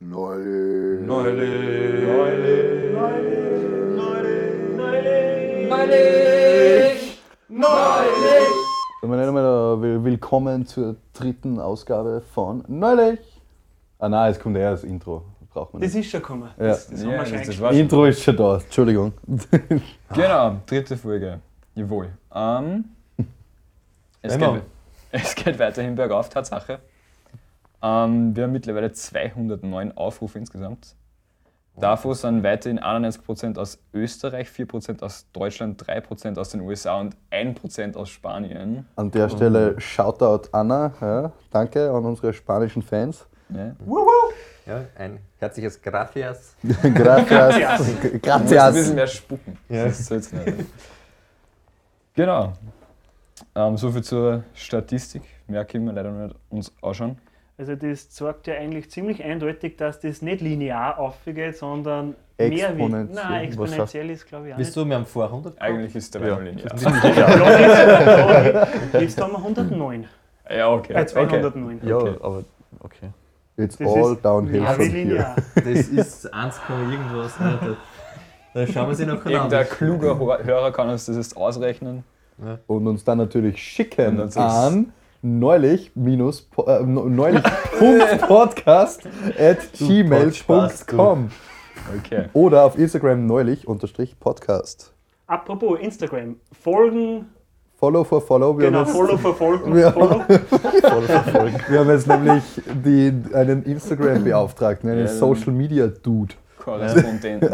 Neulich. Neulich. Neulich. Neulich. Neulich. Wir nennen mal will- willkommen zur dritten Ausgabe von Neulich. Ah nein, jetzt kommt eher das Intro. Braucht man Das nicht. ist schon gekommen. Ja. Das, das haben Ja, wir das- schon das schon- Intro ist schon da, Entschuldigung. Genau, dritte Folge. Jawohl. Ähm, es, geht, es geht weiterhin bergauf, Tatsache. Ähm, wir haben mittlerweile 209 Aufrufe insgesamt. Davon sind weiterhin 91% aus Österreich, 4% aus Deutschland, 3% aus den USA und 1% aus Spanien. An der Stelle Shoutout Anna. Ja, danke an unsere spanischen Fans. Ja. Ja, ein herzliches Gracias. Gracias. Du musst ein bisschen Gracias. mehr spucken. Ja. Das ist. Genau. Ähm, soviel zur Statistik. Mehr können wir leider nicht uns anschauen. Also das zeigt ja eigentlich ziemlich eindeutig, dass das nicht linear aufgeht, sondern mehr wie... Exponentiell. Nein, exponentiell ist glaube ich auch Bist nicht. du, wir haben vor 100 gehabt? Eigentlich ist der Ja. ja. linear. Jetzt haben wir 109. Ja, okay. Bei okay. 209. Ja, Okay. aber okay. It's Das all ist downhill from here. linear. Das ist 1, irgendwas. ne? Da, schauen wir sich noch an. Irgendein kluger Hörer kann uns das jetzt ausrechnen. Und uns dann natürlich schicken an neulich minus äh, neulich Podcast at gmail.com Okay. oder auf Instagram neulich unterstrich Podcast. Apropos Instagram. Folgen, Follow for Follow. Wir, genau, haben, jetzt, Follow verfolgen, Ja. Follow. wir haben jetzt nämlich die, einen Instagram-Beauftragten, einen Ja, Social Media Dude. Korrespondent.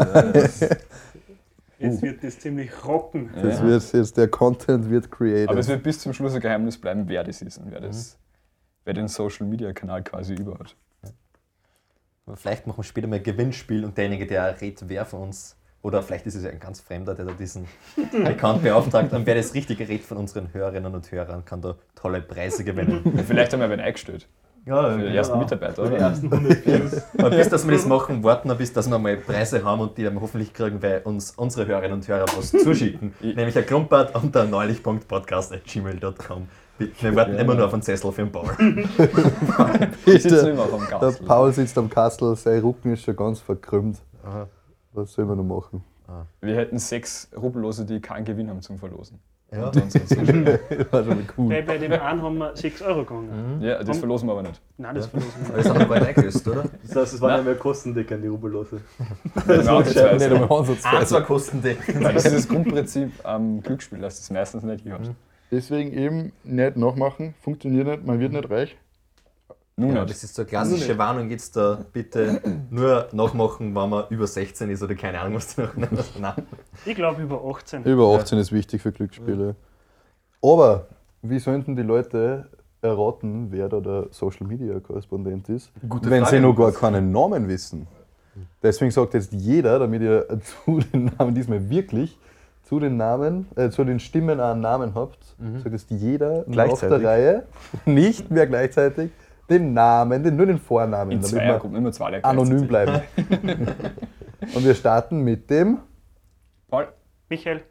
Das- Jetzt wird das ziemlich rocken. Das Ja. wird jetzt, der Content wird created. Aber es wird bis zum Schluss ein Geheimnis bleiben, wer das ist und wer, das, wer den Social Media Kanal quasi überhat. Vielleicht machen wir später mal ein Gewinnspiel und derjenige, der redet, wer von uns, oder vielleicht ist es ja ein ganz Fremder, der da diesen Account beauftragt, und wer das richtige redet von unseren Hörerinnen und Hörern, kann da tolle Preise gewinnen. Ja, Vielleicht haben wir wen eingestellt. Ja, Für den ersten Mitarbeiter, Die oder? ersten 100 Views. Aber bis dass wir das machen, warten wir, bis dass wir mal Preise haben und die dann hoffentlich kriegen, weil uns unsere Hörerinnen und Hörer was zuschicken. Nämlich ein Grundbad unter neulich.podcast.gmail.com. Wir warten Ja. immer nur auf einen Sessel für den Paul. Wir immer auf dem Der. Paul sitzt am Kastel, sein Rücken ist schon ganz verkrümmt. Was soll man noch machen? Wir hätten sechs Rubellose, die keinen Gewinn haben zum Verlosen. Ja. Zuschauern. War schon cool. Bei, bei dem einen haben wir 6 Euro gegangen. ja, das verlosen wir aber nicht. Nein, das verlosen wir Aber das haben wir nicht eingelöst, oder? Das heißt, es waren ja mehr Kostendeckern, die Rubellose. Das war Nicht ansatzweise. Ah, zwar kostendeckend. das ist das Grundprinzip am Glücksspiel, dass das meistens nicht hier hast. Deswegen eben nicht nachmachen, funktioniert nicht, man wird nicht reich. Nun Ja, nicht. das ist so eine klassische Warnung jetzt da. Bitte nur nachmachen, wenn man über 16 ist oder keine Ahnung, was du noch nennst. Nein. Ich glaube über 18. Über 18 ist wichtig für Glücksspiele. Aber wie sollten die Leute erraten, wer da der Social Media Korrespondent ist, Gute wenn Frage, sie noch gar keinen Namen wissen? Deswegen sagt jetzt jeder, damit ihr zu den Namen diesmal wirklich zu den Namen, äh, zu den Stimmen einen Namen habt, sagt jetzt jeder nach der Reihe, nicht mehr gleichzeitig, den Namen, den, nur den Vornamen, In damit zwei wir Gruppen, immer zwei Leute anonym bleiben. Und wir starten mit dem Paul, Michael,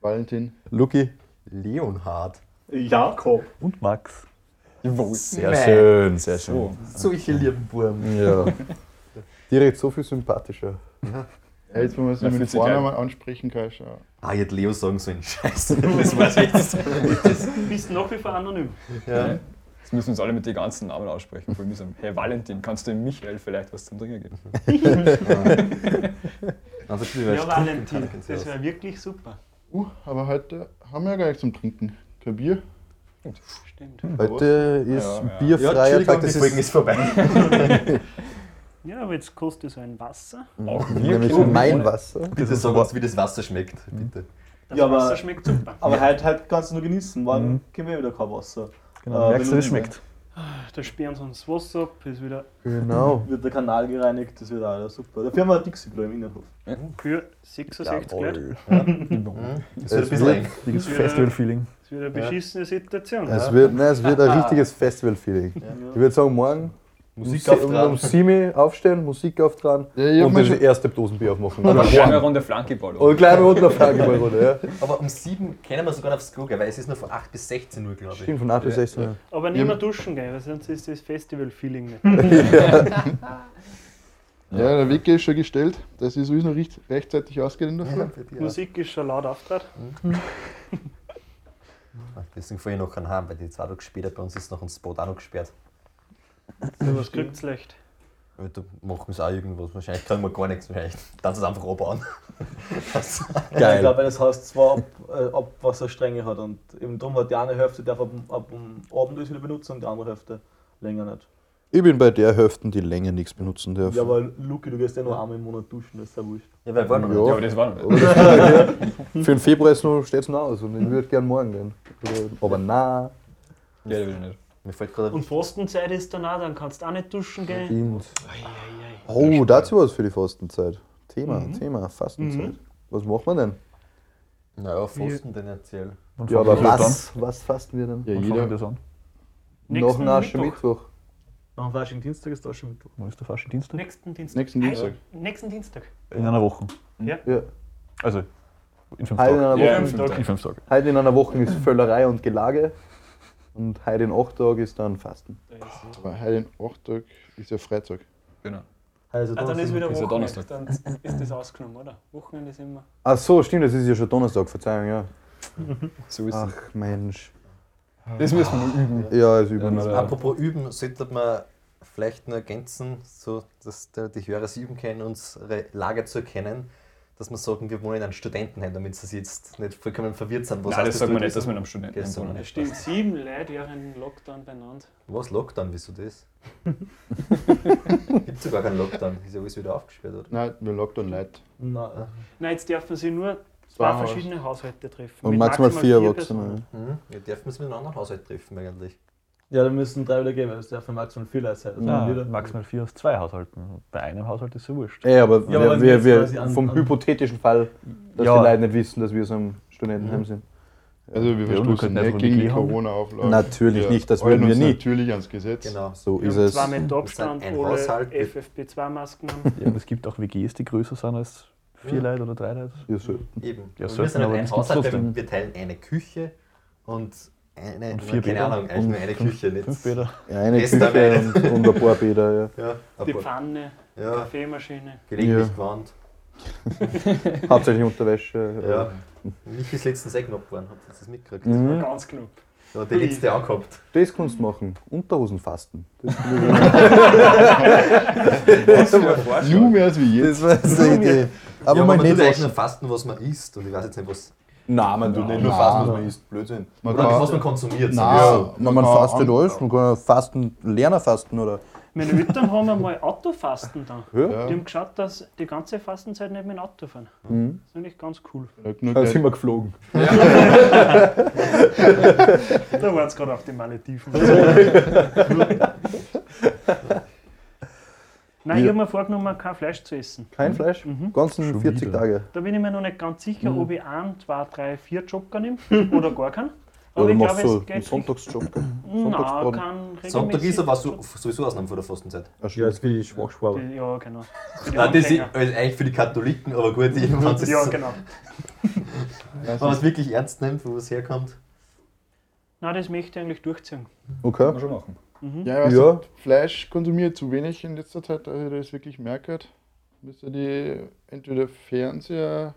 Valentin, Luki. Leonhard. Jakob. Und Max. jawohl. Sehr Mäh. schön, sehr schön. So, Solche lieben Buben. Ja. Direkt so viel sympathischer. Ja, jetzt, wenn man es mit sich Vornamen ansprechen kann, schon. Ah, jetzt Leo sagen so einen Scheiß. Das ich jetzt. Du bist nach wie vor anonym. ja. Jetzt müssen wir uns alle mit den ganzen Namen aussprechen. Voll mühsam. Hey Valentin, kannst du dem Michael vielleicht was zum Trinken geben? Also, Ja, Valentin, das wäre wirklich super. Uh, aber heute haben wir ja gar nichts zum Trinken. Kein Bier. Stimmt. Heute ist Ja, ja. ja, bierfreier Entschuldigung, Tag. Das ist ist vorbei. Ja, aber jetzt kostet so ein Wasser. Auch nämlich wirklich? mein Wasser. Bitte sag uns, wie das Wasser schmeckt. Bitte. Das Ja, aber- Wasser schmeckt super. Aber heute, heute kannst du nur genießen, wann kriegen wir wieder kein Wasser? Genau, Äh, merkst du, wenn wie es schmeckt? Da sperren sie uns das Wasser ab, ist wieder Genau. Wird der Kanal gereinigt, das wird auch wieder super. Dafür haben wir ein Dixie-Klo im Innenhof. für 66 Leute. Mhm. Das wird ein Es bisschen wird, eng. Richtiges Ja. Festival-Feeling. Das wird eine beschissene Situation. es wird, nein, es wird ein richtiges Festival-Feeling. Ich würde sagen, morgen Musik um, auftragen. um 7 Uhr aufstehen, Musik auftragen Ja, ich und das schon- erste Dosenbier aufmachen. Oder eine kleine Runde Flankeball. eine kleine Runde auf Flankeballrunde, ja. Aber um 7 können wir sogar aufs Klo weil es ist nur von 8 bis 16 Uhr, glaube ich. Stimmt, von 8 bis 16 Uhr. Aber nicht mehr duschen gehen, weil sonst ist das Festival-Feeling nicht. Ja, der Wecker ist schon gestellt, dass es uns noch recht, rechtzeitig der Früh. Musik ist schon laut auftrat. Deswegen fahre ich noch keinen heim, weil die zwei Tage später bei uns ist noch ein Spot auch noch gesperrt. Ja, was kriegt's schlecht? Da machen sie auch irgendwas. Wahrscheinlich können wir gar nichts. Wahrscheinlich dann es einfach abbauen. Das- Ja, ich glaube, das heißt zwar ab, äh, er Strenge hat. Und eben darum hat die eine Hälfte darf ab, ab dem Abend das wieder benutzen und die andere Hälfte länger nicht. Ich bin bei der Hälfte, die länger nichts benutzen darf. Ja, aber Luki, du gehst ja nur einmal im Monat duschen, das ist ja wurscht. Ja, weil wir noch Ja. Ja, aber das war noch nicht. Für den Februar steht es noch aus und ich würde gern morgen gehen. Aber nein. Ja, das will ich nicht. Mir fällt gerade Und Fastenzeit ist dann auch, dann kannst du auch nicht duschen gehen. Stimmt. Eieiei. Oh, dazu was für die Fastenzeit. Thema, Mhm. Thema, Fastenzeit. Mhm. Was macht man denn? Naja, erzähl. Wann Ja, aber was, was fasten wir denn? Ja, fangen jeder. wir das an? Nach dem Aschermittwoch. Nach dem Fasching Dienstag ist das schon Mittwoch. Wann ist der Fasching Dienstag? Nächsten Dienstag. Nächsten Dienstag. Nächsten Dienstag. In einer Woche. Ja. Also in fünf Heute in Tagen. einer Ja, Woche, in fünf. In fünf Tagen. heute in einer Woche ist Völlerei und Gelage. Und heute in acht Tagen ist dann Fasten. Aber heute in 8 Tagen ist ja Freitag. Genau. Also, Ah, dann ist wieder ist ja Wochenende. Dann ist das ausgenommen, oder? Wochenende ist immer. Ach so, stimmt, das ist ja schon Donnerstag, Verzeihung, ja. So ist es. Ach Mensch. Das müssen wir üben. Ja, ist üben. Ja, wir. Apropos üben, sollte man vielleicht nur ergänzen, so dass die Hörer sie üben können, unsere Lage zu erkennen, dass wir sagen, wir wohnen in einem Studentenheim, damit sie jetzt nicht vollkommen verwirrt sind. Nein, heißt das sagt man du nicht, dass wir in einem Studenten Gestern wohnen. Es stehen sieben Leute während dem Lockdown beieinander. Was? Lockdown? Wieso das? Gibt es gar keinen Lockdown. Ist ja alles wieder aufgesperrt, oder? Nein, wir Lockdown Light. Nein. Nein, jetzt dürfen sie nur Zwei verschiedene Haushalte treffen. Und mit maximal vier. Erwachsene. Hm? Ja, dürfen wir uns mit einem anderen Haushalt treffen eigentlich. Ja, dann müssen drei wieder gehen, weil es dürfen maximal vier Leute sein. Also Ja, wieder- maximal vier aus zwei Haushalten. Bei einem Haushalt ist es ja wurscht. Ey, aber Ja, aber wir, wir, vom an- hypothetischen Fall, dass Ja. die Leute nicht wissen, dass wir so einem Studentenheim sind. Also wir Ja, verstoßen nicht gegen die. Corona-Auflagen. Natürlich nicht, das würden wir nie. natürlich ans Gesetz. Genau. So Wir ist es. zwei Meter Wir Abstand, mit- FFP2-Masken haben. Ja, und es gibt auch WGs, die größer sind als vier Ja. Leute oder drei Leute. Ja, so. Eben. Ja, und wir sind aber halt ein Haushalt, wir teilen eine Küche und eine, Und vier keine Bäder. Ahnung, eigentlich nur eine fünf, Küche. Nicht. Fünf Bäder. Ja, eine Küche und, und ein paar Bäder, ja. Ja, Die Pfanne, ja Kaffeemaschine. gelegentlich Ja. gewarnt. Hauptsächlich Unterwäsche. Ja. Mich ist letztens eh knapp geworden, habt ihr das mitgekriegt? Mhm. Ganz knapp. Ja, die letzte auch gehabt. Das kannst du machen. Unterhosenfasten. Das, Nur mehr als wie jetzt. das war so eine Idee. Aber ja, man nicht tut eigentlich nur fasten, was man isst. Und ich weiß jetzt nicht, was, Nein, man tut nicht nur fasten, was man isst. Blödsinn. Man oder kann- was man konsumiert. Nein. Na, man kann fastet alles. Man kann fasten, lernen fasten oder. Meine Eltern haben einmal Autofasten da. Ja. Ja. Die haben geschaut, dass die ganze Fastenzeit nicht mit dem Auto fahren. Mhm. Das ist eigentlich ganz cool. Da sind wir geflogen. Da waren sie gerade auf den Malediven. Nein, ich habe mir vorgenommen, kein Fleisch zu essen. Kein Fleisch? Mhm. Ganzen Schon 40 wieder. Tage. Da bin ich mir noch nicht ganz sicher, Mhm. ob ich ein, zwei, drei, vier Joker nehme oder gar keinen. Aber Oder ich machst glaube, einen geht Sonntagsjob? Nein, Sonntagsbraten? kann Sonntag ist aber so, sowieso Ausnahme vor der Fastenzeit. Ja, jetzt bin ich Schwachschwaber. Ja, genau. Die Nein, das ist also eigentlich für die Katholiken, aber gut, ich kann es Ja, so, genau. wenn man es wirklich ernst nimmt, wo es herkommt. Nein, das möchte ich eigentlich durchziehen. Okay. Kann man schon machen. Mhm. Ja, ich weiß Ja. nicht, Fleisch konsumiere ich zu wenig in letzter Zeit, dass ich das wirklich merke. Müsste die entweder Fernseher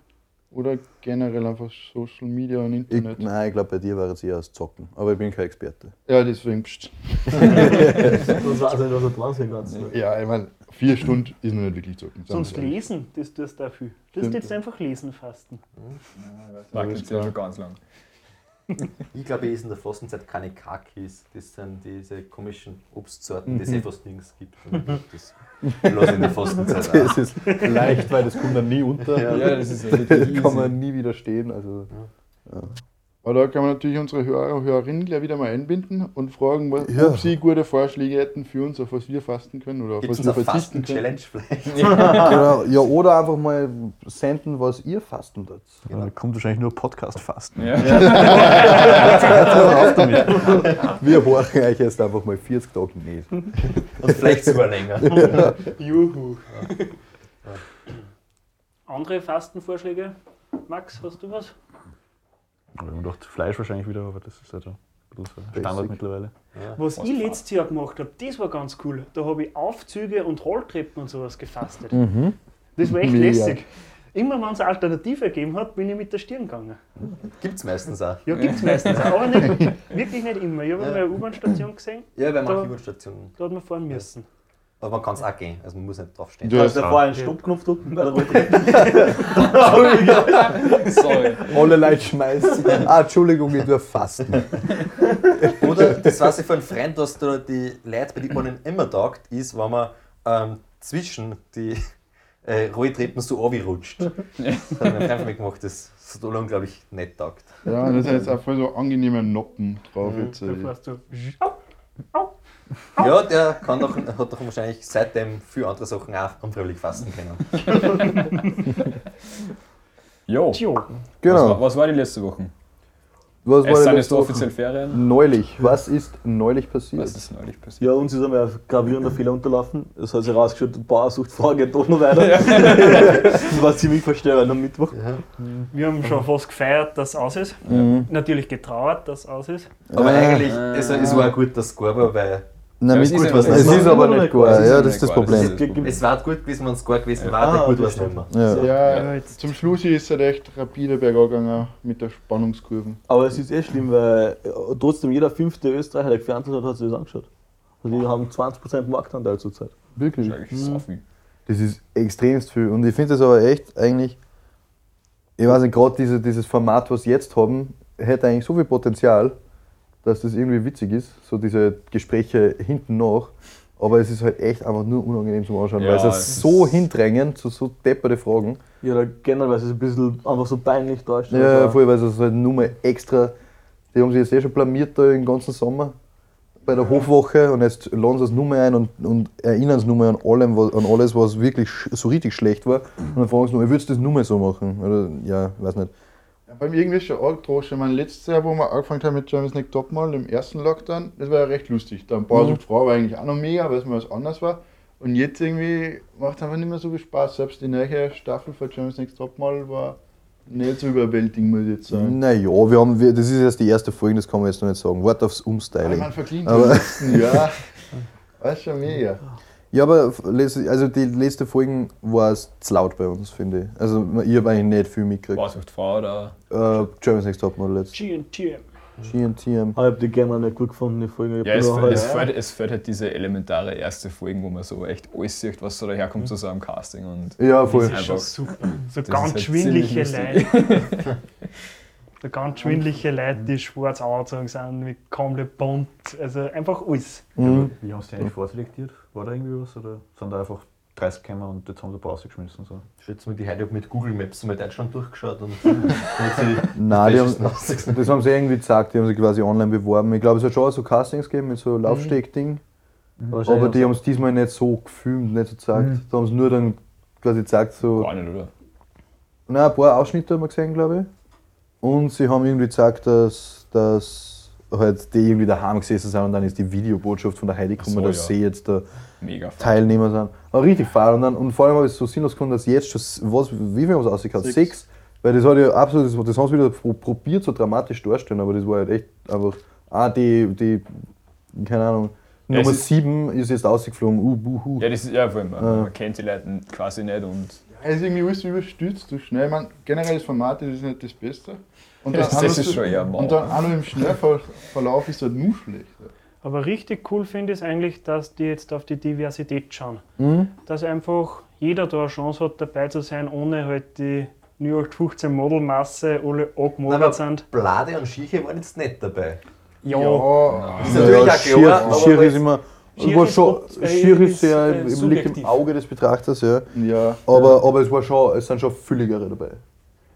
oder generell einfach Social Media und Ich, Internet. nein, ich glaube, bei dir war es eher das Zocken. Aber ich bin kein Experte. Ja, deswegen. Pst. Das war also was er dran sein ganz. Ja, ich meine, vier Stunden ist noch nicht wirklich zocken. Sonst lesen, das tust du dafür. Du Stimmt. tust jetzt einfach lesen fasten. Mag Alles ich ja klar. schon ganz lang. Ich glaube, ich esse in der Fastenzeit keine Kakis. Das sind diese komischen Obstsorten, die es eh fast nirgends gibt. Das lasse ich in der Fastenzeit auch. Das ist leicht, weil das kommt dann nie unter. Ja, das ist ja Das kann man nie widerstehen. Also, Aber da kann man natürlich unsere Hörer und Hörerinnen gleich wieder mal einbinden und fragen, was, Ja. ob sie gute Vorschläge hätten für uns, auf was wir fasten können oder auf Gibt es was wir verzichten können. Fasten-Challenge vielleicht? genau. Ja, oder einfach mal senden, was ihr fasten tut. Da kommt wahrscheinlich nur Podcast-Fasten. Ja. Auf damit. Wir horchen euch jetzt einfach mal 40 Tage nicht. Und vielleicht sogar länger. Juhu. Andere Fastenvorschläge? Max, hast du was? Ich habe mir gedacht, Fleisch wahrscheinlich wieder, aber das ist halt ein ein bisschen so Standard mittlerweile. Was Was ich letztes Jahr gemacht habe, das war ganz cool. Da habe ich Aufzüge und Rolltreppen und sowas gefastet. Mhm. Das war echt Mega. lässig. Immer wenn es eine Alternative gegeben hat, bin ich mit der Stirn gegangen. Gibt es meistens auch. Ja, gibt es meistens, auch, aber nicht, wirklich nicht immer. Ich habe Ja. einmal eine U-Bahn-Station gesehen, Ja, bei manchen U-Bahn-Stationen. da hat man fahren müssen. Aber man kann es auch gehen, also man muss nicht draufstehen. Du hast du vorher einen Stoppknopf drücken bei der Route? Sorry. Alle Leute schmeißen. Ah, Entschuldigung, ich darf fasten. Oder, das weiß ich von einem Freund, dass da die Leute, bei denen man immer taugt, ist, wenn man ähm, zwischen die äh, Rolltreppen so rutscht. Das hat mein Freund mir gemacht, das so lange, glaube ich, nicht taugt. Ja, das heißt auch voll so angenehme Noppen drauf. Mhm. Jetzt, Da äh, fährst du. Ja, der kann doch, hat doch wahrscheinlich seitdem viele andere Sachen auch unfreiwillig fasten können. Jo. Tjo. Was, war, Genau. was war die letzte Woche? Was Es war sind jetzt offiziell Ferien. Neulich. Was ist neulich passiert? Was ist neulich passiert? Ja, uns ist einmal ein gravierender Fehler unterlaufen. Es hat sich herausgestellt, die Bauersuchtfrage geht doch noch weiter. das war ziemlich verstörend am Mittwoch. Wir haben schon fast gefeiert, dass es aus ist. Mhm. Natürlich getrauert, dass es aus ist. Aber Ja. eigentlich, es, es war gut, dass es war, weil Nein, Ja, mit, es ist es, ist, es ist aber nicht gut. gut. Ja, das ist das gut. Problem. Es war gut gewesen, wenn es gar gewesen war, Ah, der gut war es nicht mehr. Ja. ja, zum Schluss ist es halt echt rapide bergab gegangen mit der Spannungskurven. Aber es ist eh schlimm, weil trotzdem jeder fünfte Österreicher, der gefernseht hat, hat sich das angeschaut. Also die haben 20% Marktanteil zurzeit. Wirklich. Das ist eigentlich so viel. Das ist extremst viel. Und ich finde das aber echt eigentlich, ich weiß nicht, gerade diese, dieses Format, was sie jetzt haben, hätte eigentlich so viel Potenzial, dass das irgendwie witzig ist, so diese Gespräche hinten nach. Aber es ist halt echt einfach nur unangenehm zum Anschauen, Ja, weil sie es so hindrängen zu so depperte Fragen. Ja, da generell, weil es ein bisschen einfach so peinlich darstellt. Ja, Also, voll, weil es halt nur mal extra, die haben sich jetzt eh schon blamiert da den ganzen Sommer bei der Hofwoche und jetzt laden sie es nur mal ein und, und erinnern es nur mal an, allem, was, an alles, was wirklich so richtig schlecht war. Und dann fragen sie nur, würdest du das nur mal so machen? Oder, ja, weiß nicht. Ja, bei mir irgendwie schon arg droschen. Ich meine, letztes Jahr, wo wir angefangen haben mit Germany's Next Topmodel im ersten Lockdown, das war ja recht lustig. Da ein paar Mhm. Frau war eigentlich auch noch mega, weil es mal was anderes war. Und jetzt irgendwie macht es einfach nicht mehr so viel Spaß. Selbst die neue Staffel von Germany's Next Topmodel war nicht so überwältigend, muss ich jetzt sagen. Naja, wir haben, wir, das ist erst die erste Folge, das kann man jetzt noch nicht sagen. Warte aufs Umstyling. man verklingt Aber- im letzten Jahr. War schon mega. Ja, aber also die letzte Folge war es zu laut bei uns, finde ich. Also ich habe eigentlich nicht viel mitgekriegt. Was macht Frau oder? Äh, Germany's Next Topmodel jetzt. GNTM. GNTM. Ich habe die generell nicht gut gefunden, die Folge. Ich Ja, es, fehlt- es, halt- fehlt, es fehlt halt diese elementare erste Folge, wo man so echt alles sieht, was so daherkommt zu so einem Casting. Und Ja, voll. Das ist schon Einfach- super. So das ganz halt schwindliche Leute. so ganz schwindliche Leute, die schwarz angezogen sind, mit komplett bunt. Also einfach alles. Mhm. Wie sie die eigentlich vorselektiert? War da irgendwie was? Oder sind da einfach 30 gekommen und jetzt haben sie ein paar rausgeschmissen? So? Schätze mal, die heute mit Google Maps mal Deutschland durchgeschaut und, sie Nein, die haben, das haben sie irgendwie gesagt, die haben sich quasi online beworben. Ich glaube, es hat schon so Castings gegeben mit so Laufsteg-Ding. Wahrscheinlich Aber die haben es diesmal nicht so gefilmt, nicht so gezeigt. Da haben sie nur dann quasi gezeigt, so. gar nicht, oder? Nein, ein paar Ausschnitte haben wir gesehen, glaube ich. Und sie haben irgendwie gezeigt, dass, dass halt die irgendwie daheim gesessen sind und dann ist die Videobotschaft von der Heidi gekommen, so, dass ja. sie jetzt da Mega. Teilnehmer sind. Aber richtig faul. Und, dann, und vor allem habe ich es so sinnlos gefunden, dass jetzt schon, was, wie viel haben sie ausgekauft? Sechs. Sechs. Weil das hat ja absolut, das, das haben sie wieder pro, probiert, so dramatisch darstellen, aber das war halt echt einfach, ah, die, die keine Ahnung, Ja, Nummer ist- sieben ist jetzt ausgeflogen, uh, buhu. Ja, das ist ja vor allem, man, Ja. man kennt die Leute quasi nicht und Es ist irgendwie alles überstürzt, so schnell. Ich meine, generell das Format das ist nicht das Beste. Und Das- das ist schon eher mau. Und dann auch noch im Schnellverlauf ist halt nur schlecht. Aber richtig cool finde ich es eigentlich, dass die jetzt auf die Diversität schauen. Mhm. Dass einfach jeder da eine Chance hat, dabei zu sein, ohne halt die 0815 Modelmasse alle angemodelt aber sind. Blade und Schieche waren jetzt nicht dabei. Ja, Das ist Ja, natürlich auch schier, klar, schier ist immer. Schier war ist schon, äh, schier ist ist, sehr, äh, liegt im subjektiv. Auge des Betrachters, ja. Ja. Aber, aber es, war schon, es sind schon fülligere dabei.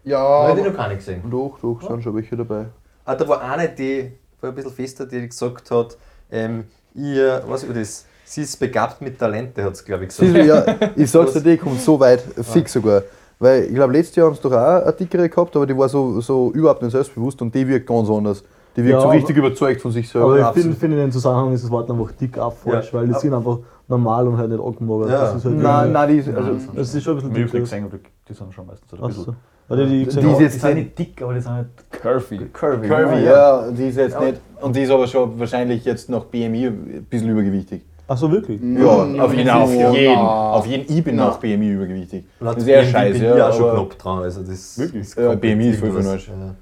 Ja, Habe ich noch gar nicht gesehen. Doch, doch, sind schon welche dabei. Ah, da war eine, die war ein bisschen fester, die gesagt hat, ähm, ihr, was über das, sie ist begabt mit Talente, hat sie glaube ich gesagt. du, ja, ich sag's dir, die kommt so weit, fix sogar. Weil ich glaube, letztes Jahr haben sie doch auch eine dickere gehabt, aber die war so, so überhaupt nicht selbstbewusst und die wirkt ganz anders. Die wirkt Ja, so aber- richtig überzeugt von sich selber. Aber ich finde, finde in dem Zusammenhang ist das Wort einfach dick auch falsch, Ja. weil die sind einfach normal und halt nicht angemogelt. Ja. Das ist halt Nein, nein, die ist, also, Nein, das ist schon ein bisschen Ich habe dick. gesehen, die sind schon meistens so ein bisschen. so. Weil die, die, Die ist Die jetzt sind nicht dick, aber die sind halt Curvy. Curvy. Curvy, ja, die ist jetzt nicht. Und die ist aber schon wahrscheinlich jetzt nach BMI ein bisschen übergewichtig. Achso, wirklich? Ja, auf jeden, auf Ja. jeden. Auf jeden. Ich bin Na. nach BMI übergewichtig. Und hat Sehr scheiße, bin ja, ich auch schon aber- knapp dran. Also das Wirklich? ist Ja, BMI ist voll irgendwas. für Arsch. Ja.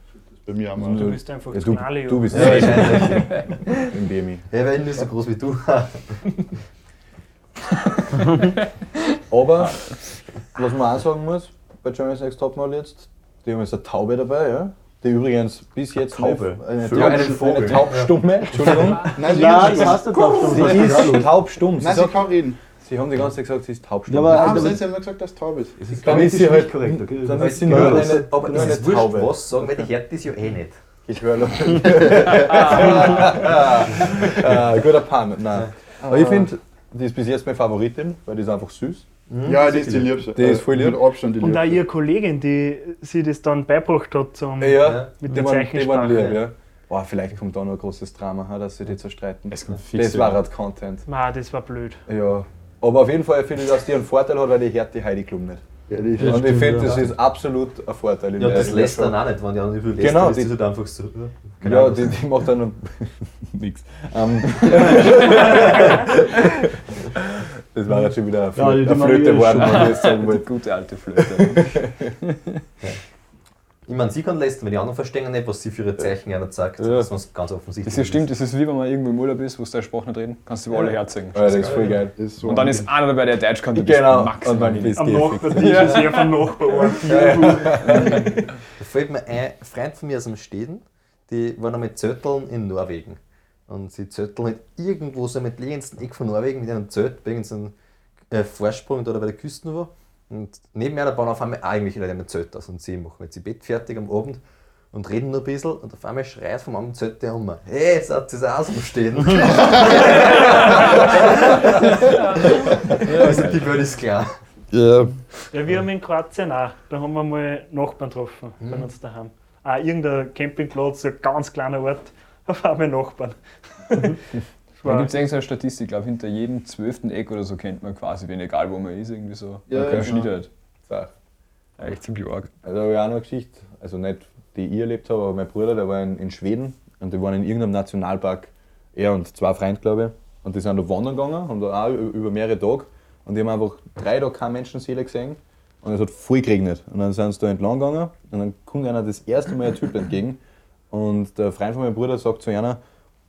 Bei mir auch Du mal. bist einfach Ja, du, Knalli. du bist Ja, im BMI. Ja, weil nicht so groß wie du. Aber, was man auch sagen muss, bei Germany's Next Topmodel jetzt, die haben jetzt eine Taube dabei, ja? Die übrigens bis jetzt Taube? eine, Einen Vogel. eine Taubstumme, Entschuldigung. Nein, sie Nein, ist heißt nicht Taubstumm. Sie ist taubstumm. Sie, Nein, sie kann reden. sie haben die ganze Zeit gesagt, sie ist taubstumm. Ja, aber- Nein, aber- sie haben immer gesagt, dass es taub ist. dann ist sie halt korrekt, okay? Dann ist sie nur aber eine, aber nur eine ist Taube. was sagen, weil die hört das ja eh nicht. Ich höre ah, Guter Pun, nein. Aber ich finde, die ist bis jetzt meine Favoritin, weil die ist einfach süß. Ja, die ist die Liebste. Die ist voll lieb. Mit Abstand die Und auch ihre Kollegin, die sie das dann beibracht hat zum. Ja, Mit der waren, die waren Zeichensprache. lieb, ja. Boah, vielleicht kommt da noch ein großes Drama, dass sie die zerstreiten. Es kommt fix, Das ja. war halt Content. Ma, das war blöd. Ja. Aber auf jeden Fall finde ich, dass die einen Vorteil hat, weil die hört die Heidi Klum nicht. Ja, die ist Und ich finde, ja. das ist absolut ein Vorteil. Ja, das lässt dann auch nicht, wenn die anderen viel lässt, Genau, ist die- das halt einfach so. Ja. Genau, die, die macht dann nix. Ähm, das war jetzt schon wieder eine, Flö Ja, eine Flöte geworden, ist wenn ich jetzt sagen wollte. gute alte Flöte. Ich meine, sie kann lästern, weil die anderen verstehen nicht, was sie für ihre Zeichen einer sagt. Ja. Sonst ganz offensichtlich. Das ist stimmt, das ist wie wenn man irgendwo im Urlaub ist, wo du deine Sprache nicht reden kannst, du über alle herzeigen. Ja, das ist voll geil. Das ist so Und dann ist einer dabei, der Deutsch kann, du bist Genau, und maximal bist Am du Nachbartisch ist er vom Nachbarort. Da fällt mir ein Freund von mir aus dem Städten, die war noch mit Zötteln in Norwegen. Und sie zötteln halt irgendwo so mit legendsten Eck von Norwegen mit einem Zelt bei irgendeinem äh, Vorsprung da bei der Küste wo. Und neben mir da bauen auf einmal auch irgendwelche Leute mit Zelt aus und sie machen jetzt ihr Bett fertig am Abend und reden nur ein bisschen und auf einmal schreit vom anderen Zelt der um, hey, jetzt hat sie auch so stehen. also die Welt ist klar. Ja. Ja, wir haben in Kroatien auch. Da haben wir mal Nachbarn getroffen bei uns daheim. Auch irgendein Campingplatz, so ein ganz kleiner Ort, auf einmal Nachbarn. Da gibt es irgendeine Statistik, ich glaube, hinter jedem zwölften Eck oder so kennt man quasi wen, egal wo man ist, irgendwie so. Ja, Okay, genau. Schnitt halt. Ja, echt ziemlich arg. Also habe ich auch noch eine Geschichte, also nicht die ich erlebt habe, aber mein Bruder, der war in, in Schweden und die waren in irgendeinem Nationalpark, er und zwei Freunde, glaube ich. Und die sind da wandern gegangen, haben da auch über mehrere Tage und die haben einfach drei Tage keine Menschenseele gesehen und es hat voll geregnet. Und dann sind sie da entlang gegangen und dann kommt einer das erste Mal ein Typ entgegen und der Freund von meinem Bruder sagt zu einer,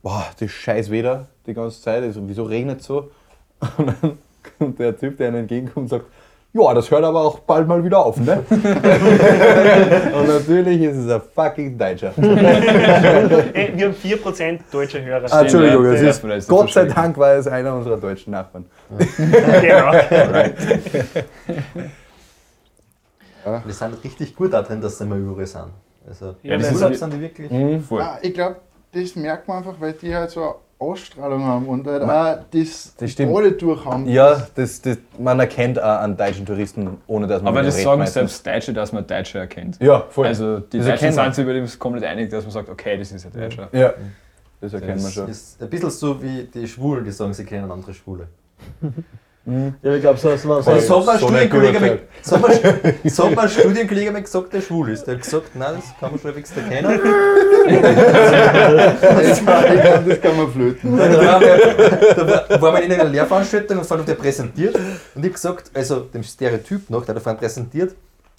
boah, das scheiß Wetter die ganze Zeit, also, wieso regnet es so? Und dann kommt der Typ, der ihnen entgegenkommt und sagt, ja, das hört aber auch bald mal wieder auf, ne? und natürlich ist es ein fucking Deutscher. Ey, wir haben 4% deutsche Hörer. Ah, Entschuldigung, ja, es ist, ist Gott sei. Dank war es einer unserer deutschen Nachbarn. genau. Wir sind richtig gut darin, dass sie immer überall sind. Also, Ja, das Urlaub ist- sind die wirklich. Mhm. Voll. Ah, ich glaube, das merkt man einfach, weil die halt so eine Ausstrahlung haben und halt auch das, Das alle durch haben. Ja, das, das, man erkennt auch an deutschen Touristen, ohne dass man Aber das sagen meistens. selbst Deutsche, dass man Deutsche erkennt. Ja, voll. Also die Das Deutschen man. sind sich über dem komplett einig, dass man sagt, okay, das ist ein Deutscher. ja, das erkennt man Das schon. ist ein bisschen so wie die Schwulen, die sagen, sie kennen andere Schwule. Ja, ich glaube, so, so, so, so Studienkollege hat mein- das hat mein Studienkollege mir gesagt, der schwul ist. Der hat gesagt, nein, das kann man schon wenigstens erkennen. Das, kann, das kann man flöten. Da waren wir, da war- waren wir in einer Lehrveranstaltung und vorhin hat der präsentiert. Und ich habe gesagt, also dem Stereotyp nach, der hat vorhin präsentiert,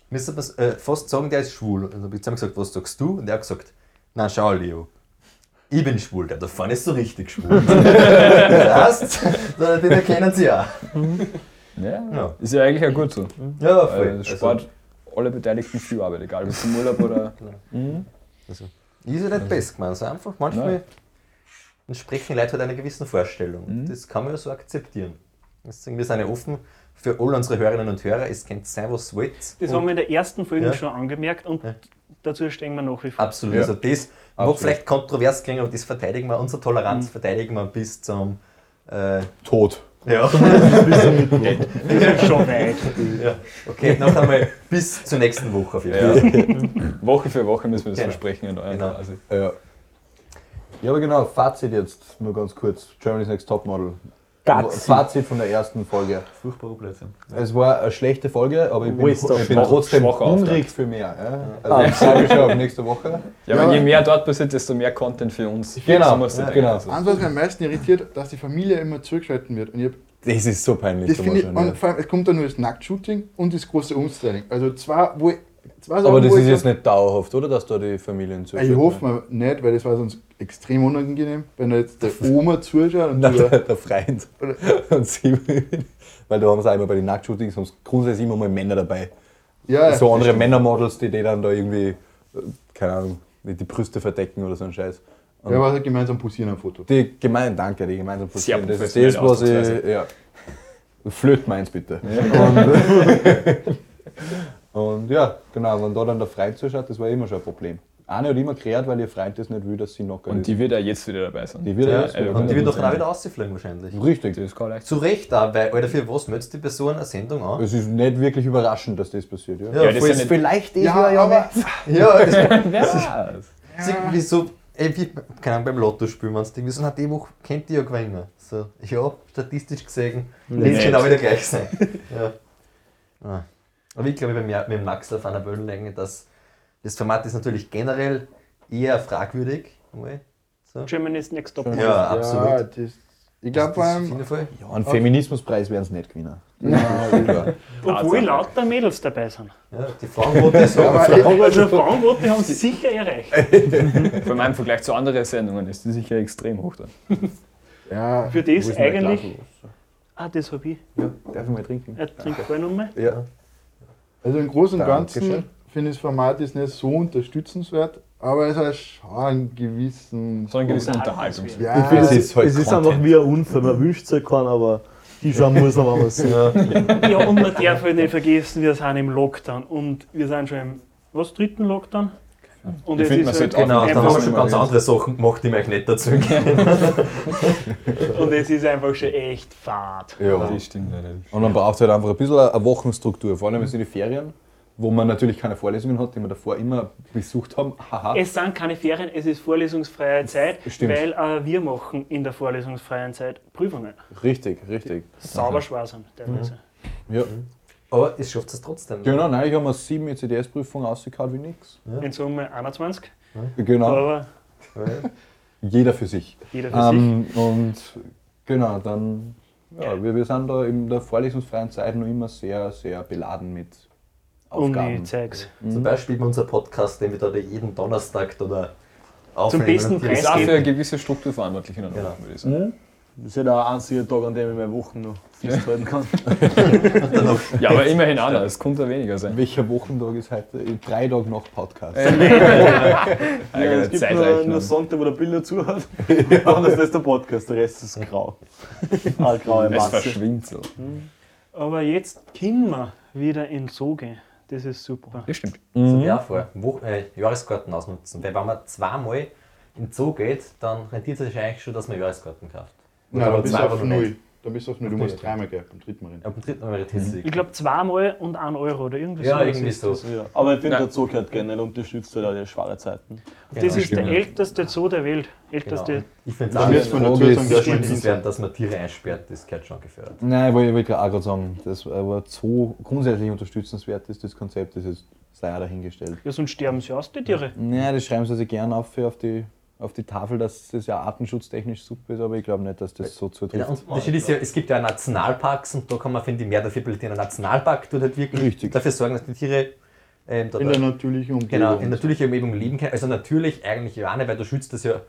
müsste man äh, fast sagen, der ist schwul. Und dann habe ich zu ihm gesagt, was sagst du? Und er hat gesagt, na schau, Leo. Ich bin schwul, der da vorne ist so richtig schwul. das heißt, den erkennen sie auch. Ja. Ja. Ist ja eigentlich auch gut so. Ja, Weil das Sport alle Beteiligten viel Arbeit, egal ob es im Urlaub oder. Also, ist ja nicht best gemeint, also einfach manchmal Nein. entsprechen Leute halt einer gewissen Vorstellung. Mhm. Das kann man ja so akzeptieren. Deswegen, wir sind ja offen für all unsere Hörerinnen und Hörer. Es könnte sein, was wollt. Das Und- haben wir in der ersten Folge Ja. schon angemerkt und Ja. Dazu stehen wir nach wie vor. Absolut. Ja. Also das mag Absolut. vielleicht kontrovers klingen, aber das verteidigen wir, unsere Toleranz Mhm. verteidigen wir bis zum äh, Tot. ja. Das ist schon weit. ja. Okay, noch einmal bis zur nächsten Woche auf jeden Fall. Ja. Woche für Woche müssen wir das Genau. versprechen in euren Genau. quasi. Ja. ja, aber genau, Fazit jetzt nur ganz kurz. Germany's Next Topmodel. Gatzi. Fazit von der ersten Folge. Furchtbarer Blödsinn. Es war eine schlechte Folge, aber ich bin, ich bin schwach- trotzdem hungrig für mehr. Ja? Also ich freue mich schon auf nächste Woche. Ja, aber je mehr dort passiert, desto mehr Content für uns. Genau, ja, genau. Eins, was mich am meisten irritiert, dass die Familie immer zurückgeschalten wird. Und ich hab, Das ist so peinlich. das ich, und vor allem, es kommt dann nur das Nacktshooting und das große Umstyling. Also zwei, wo Sachen, Aber das ist jetzt nicht dauerhaft, oder? Dass da die Familien Ich hoffe mal nicht, weil das war sonst extrem unangenehm, wenn da jetzt der Oma zuschaut und Nein, der, der Freund Oder- und sie. Weil da haben sie auch immer bei den Nacktshootings haben sie grundsätzlich immer mal Männer dabei. ja, so andere. Männermodels, die die dann da irgendwie, äh, keine Ahnung, die die Brüste verdecken oder so ein Scheiß. Und Ja, aber halt gemeinsam posieren am Foto. die gemeinsam, danke, die gemeinsam Sehr posieren. Das ist das, was ich. Ja. Flöt meins bitte. Und, und ja, genau, wenn da dann der Freund zuschaut, das war immer schon ein Problem. Eine hat immer geklärt, weil ihr Freund das nicht will, dass sie knockert und ist. die wird ja jetzt wieder dabei sein. Die wird Ja, jetzt- also und die wird doch dann auch wieder rausfliegen wahrscheinlich. Richtig. Das kann leicht Zu Recht auch, weil, Alter, für was möchtest die Person eine Sendung an? Es ist nicht wirklich überraschend, dass das passiert. Ja, Ja, Ja, das ist ja nicht- vielleicht ist Ja, ja, aber ja, das, Wer weiß? Wieso, ey, wie, keine Ahnung, beim Lotto spielen, wenn du denkst, wieso hat die Woche kennt die ja gewinnen? So, ja, statistisch gesehen, wird es genau wieder gleich sein. ja. Ah. Aber ich glaube, bei mir, mit dem Max auf einer Wellenlänge, dass das Format ist natürlich generell eher fragwürdig. So. Germany's Next Top Ja. Ja, absolut. das, ich glaube Fall. Ja, einen Feminismuspreis werden sie nicht gewinnen. Obwohl lauter Mädels dabei sind. Ja, die Frauenquote ist so. Also Frauenquote haben sie sicher erreicht. Vor allem im Vergleich zu anderen Sendungen ist die sicher extrem hoch. Dann. ja, Für das eigentlich. Ah, das habe ich. los? Darf ich mal trinken? Er trinkt keine Nummer. Ja. Also im Großen und. Ganzen finde ich das Format ist nicht so unterstützenswert, aber es hat schon einen gewissen. So einen gewissen Unterhaltungswert. Ja, Ich finde, es es, ist halt es ist einfach wie ein Unfall. Man wünscht sich keinen, aber die schauen muss man mal sehen. Ja, und man darf halt nicht vergessen, wir sind im Lockdown. Und wir sind schon im was, dritten Lockdown? Und Ich es finde, man ist sollte halt Genau, einfach haben wir schon ganz andere Sachen gemacht, die mir eigentlich nicht dazu gehen. Und es ist einfach schon echt fad. Ja. Das stimmt. Und man braucht halt einfach ein bisschen eine Wochenstruktur, vor allem in die Ferien, wo man natürlich keine Vorlesungen hat, die wir davor immer besucht haben. Haha. Es sind keine Ferien, es ist vorlesungsfreie Zeit, Stimmt. weil äh, wir machen in der vorlesungsfreien Zeit Prüfungen. Richtig, richtig. Sauber schwer sind teilweise. Ja. Aber es schafft es trotzdem. Genau, nein, ich habe mir sieben ECDS-Prüfungen ausgekaut wie nix. In Summe 21, Genau, aber jeder für sich. jeder für sich. Ähm, und genau, dann, ja, wir, wir sind da in der vorlesungsfreien Zeit noch immer sehr, sehr beladen mit Aufgaben. Uni-Zeugs. Zum Beispiel bei unserem Podcast, den wir da jeden Donnerstag oder Zum besten Preis Ist auch für eine gewisse Struktur verantwortlich in der Genau. Würde ich sagen. Das ist ja der einzige Tag, an dem ich meine Wochen noch festhalten kann. Ja, aber immerhin einer, es könnte weniger sein. Welcher Wochentag ist heute? Drei Tage nach Podcast. Ja, Eigene es gibt nur, nur Sonntag, wo der Bilder zuhört. Und das ist der Podcast, der Rest ist grau. Ah, graue Es Masse. verschwindet so. Aber jetzt können wir wieder in Soge. Das ist super. Das stimmt. So ja, vor. Wo, äh, Jahreskarten ausnutzen. Weil wenn man zweimal in den Zoo geht, dann rentiert es sich eigentlich schon, dass man Jahreskarten kauft. Nein, aber dann bist du zwei auf null. nicht. Dann bist du auf null. Du Okay, musst okay. dreimal gehen, beim dritten Mal rein. Ja, beim dritten Mal rentiert es sich. Ich glaube zweimal und 1 Euro oder irgendwas. Ja, sowas irgendwie ist so. Das, Ja, aber ich finde, der Zoo gehört generell unterstützt halt auch die schwere Zeiten. das Genau. ist der stimmt. älteste Zoo der Welt. Älteste. Genau. Ich finde Da es ist- sagen, sehr dass man schützenswert, dass man Tiere einsperrt, das gehört schon gefördert. Nein, ich wollte ich wollte auch gerade sagen, das aber so grundsätzlich unterstützenswert ist, das Konzept, das ist sei auch dahingestellt. Ja, sonst sterben sie aus, die Tiere. Nein, das schreiben sie sich gerne auf, auf, die, auf die Tafel, dass das ja artenschutztechnisch super ist, aber ich glaube nicht, dass das so Ja, zutrifft. und der Unterschied ist ja, es gibt ja Nationalparks und da kann man, finde ich, mehr dafür bilden. Ein Nationalpark tut halt wirklich Richtig. dafür sorgen, dass die Tiere ähm, In der natürlichen Umgebung. genau, in natürlicher Umgebung leben können. Also natürlich eigentlich ja auch nicht, weil du schützt das ja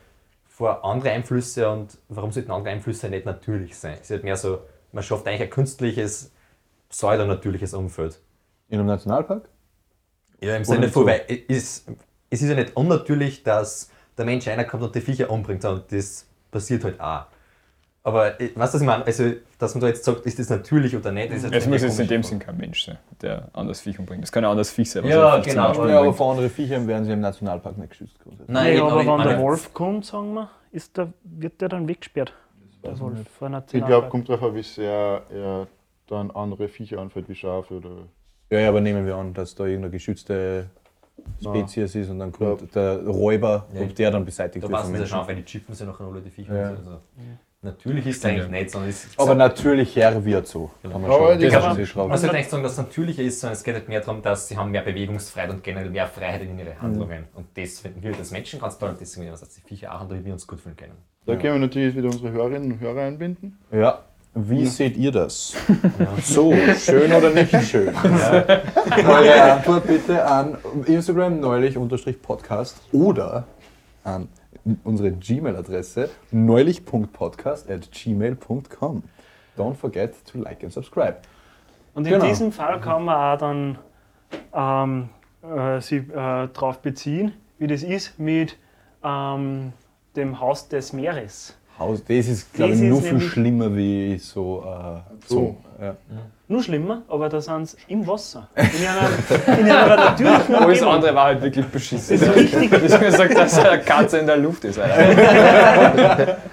vor andere Einflüsse und warum sollten andere Einflüsse nicht natürlich sein? Es ist halt mehr so, man schafft eigentlich ein künstliches, pseudonatürliches Umfeld. In einem Nationalpark? Ja, im Sinne von, weil es, es ist ja nicht unnatürlich, dass der Mensch reinkommt und die Viecher umbringt, sondern das passiert halt auch. Aber äh, weißt du, was ich meine? Also, dass man da jetzt sagt, ist das natürlich oder nicht, ist jetzt Es muss jetzt in dem. Sinn kein Mensch sein, der anderes Viech umbringt. Das kann ein anderes Viech sein. was Ja, zum genau, Ja, aber vor andere Viecher werden sie im Nationalpark nicht geschützt. Nein, ja, aber ich wenn meine- der Wolf kommt, sagen wir, ist der, wird der dann weggesperrt. Der Wolf vor Ich Nationalpark. glaube, kommt darauf an, wie sehr er dann andere Viecher anfällt, wie Schafe oder. Ja, ja, aber nehmen wir an, dass da irgendeine geschützte Spezies ist und dann kommt der Räuber, Ja. ob der dann beseitigt Da wird man ja Menschen. schon, weil die chippen sie nachher alle die Viecher. Ja. Also. Natürlich ist es eigentlich nicht, sondern es ist Aber natürlicher wird so. Kann man schon das kann-. Also ich denke sagen, dass es natürlicher ist, sondern es geht halt mehr darum, dass sie haben mehr Bewegungsfreiheit und generell mehr Freiheit in ihre Handlungen. Und das finden wir als Menschen ganz toll und deswegen was die Viecher auch und damit wir uns gut fühlen können. Da können wir natürlich wieder unsere Hörerinnen und Hörer einbinden. Ja. Wie seht ihr das? So, schön oder nicht schön? Eure Antwort bitte an Instagram neulich unterstrich Podcast oder an unsere Gmail-Adresse neulich.podcast at gmail.com. Don't forget to like and subscribe. Und in Genau. diesem Fall kann man auch dann ähm, äh, sich äh, darauf beziehen, wie das ist mit ähm, dem Haus des Meeres. Haus, das ist, glaube ich, ist nur viel schlimmer wie so. Äh, so. Ja. Nur schlimmer, aber da sind sie im Wasser. In einer, in einer natürlichen Alles Umgebung. andere war halt wirklich beschissen. Das ist richtig. Ich habe gesagt, dass eine Katze in der Luft ist.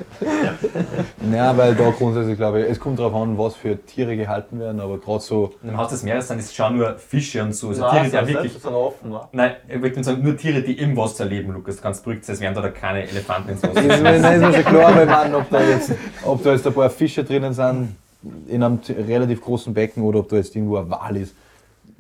Ja, weil da grundsätzlich, glaube ich, es kommt darauf an, was für Tiere gehalten werden, aber gerade so. Im Haus des Meeres sind es schon nur Fische und so. Also Nein, Tiere, die wirklich. so offen. ne? Nein, ich würde sagen, nur Tiere, die im Wasser leben, Lukas. Kannst beruhigt sein, es werden da keine Elefanten ins Wasser. Das ist, mir- das ist mir schon klar, weil man, ob, da jetzt, ob da jetzt ein paar Fische drinnen sind in einem relativ großen Becken oder ob da jetzt irgendwo ein Wal ist.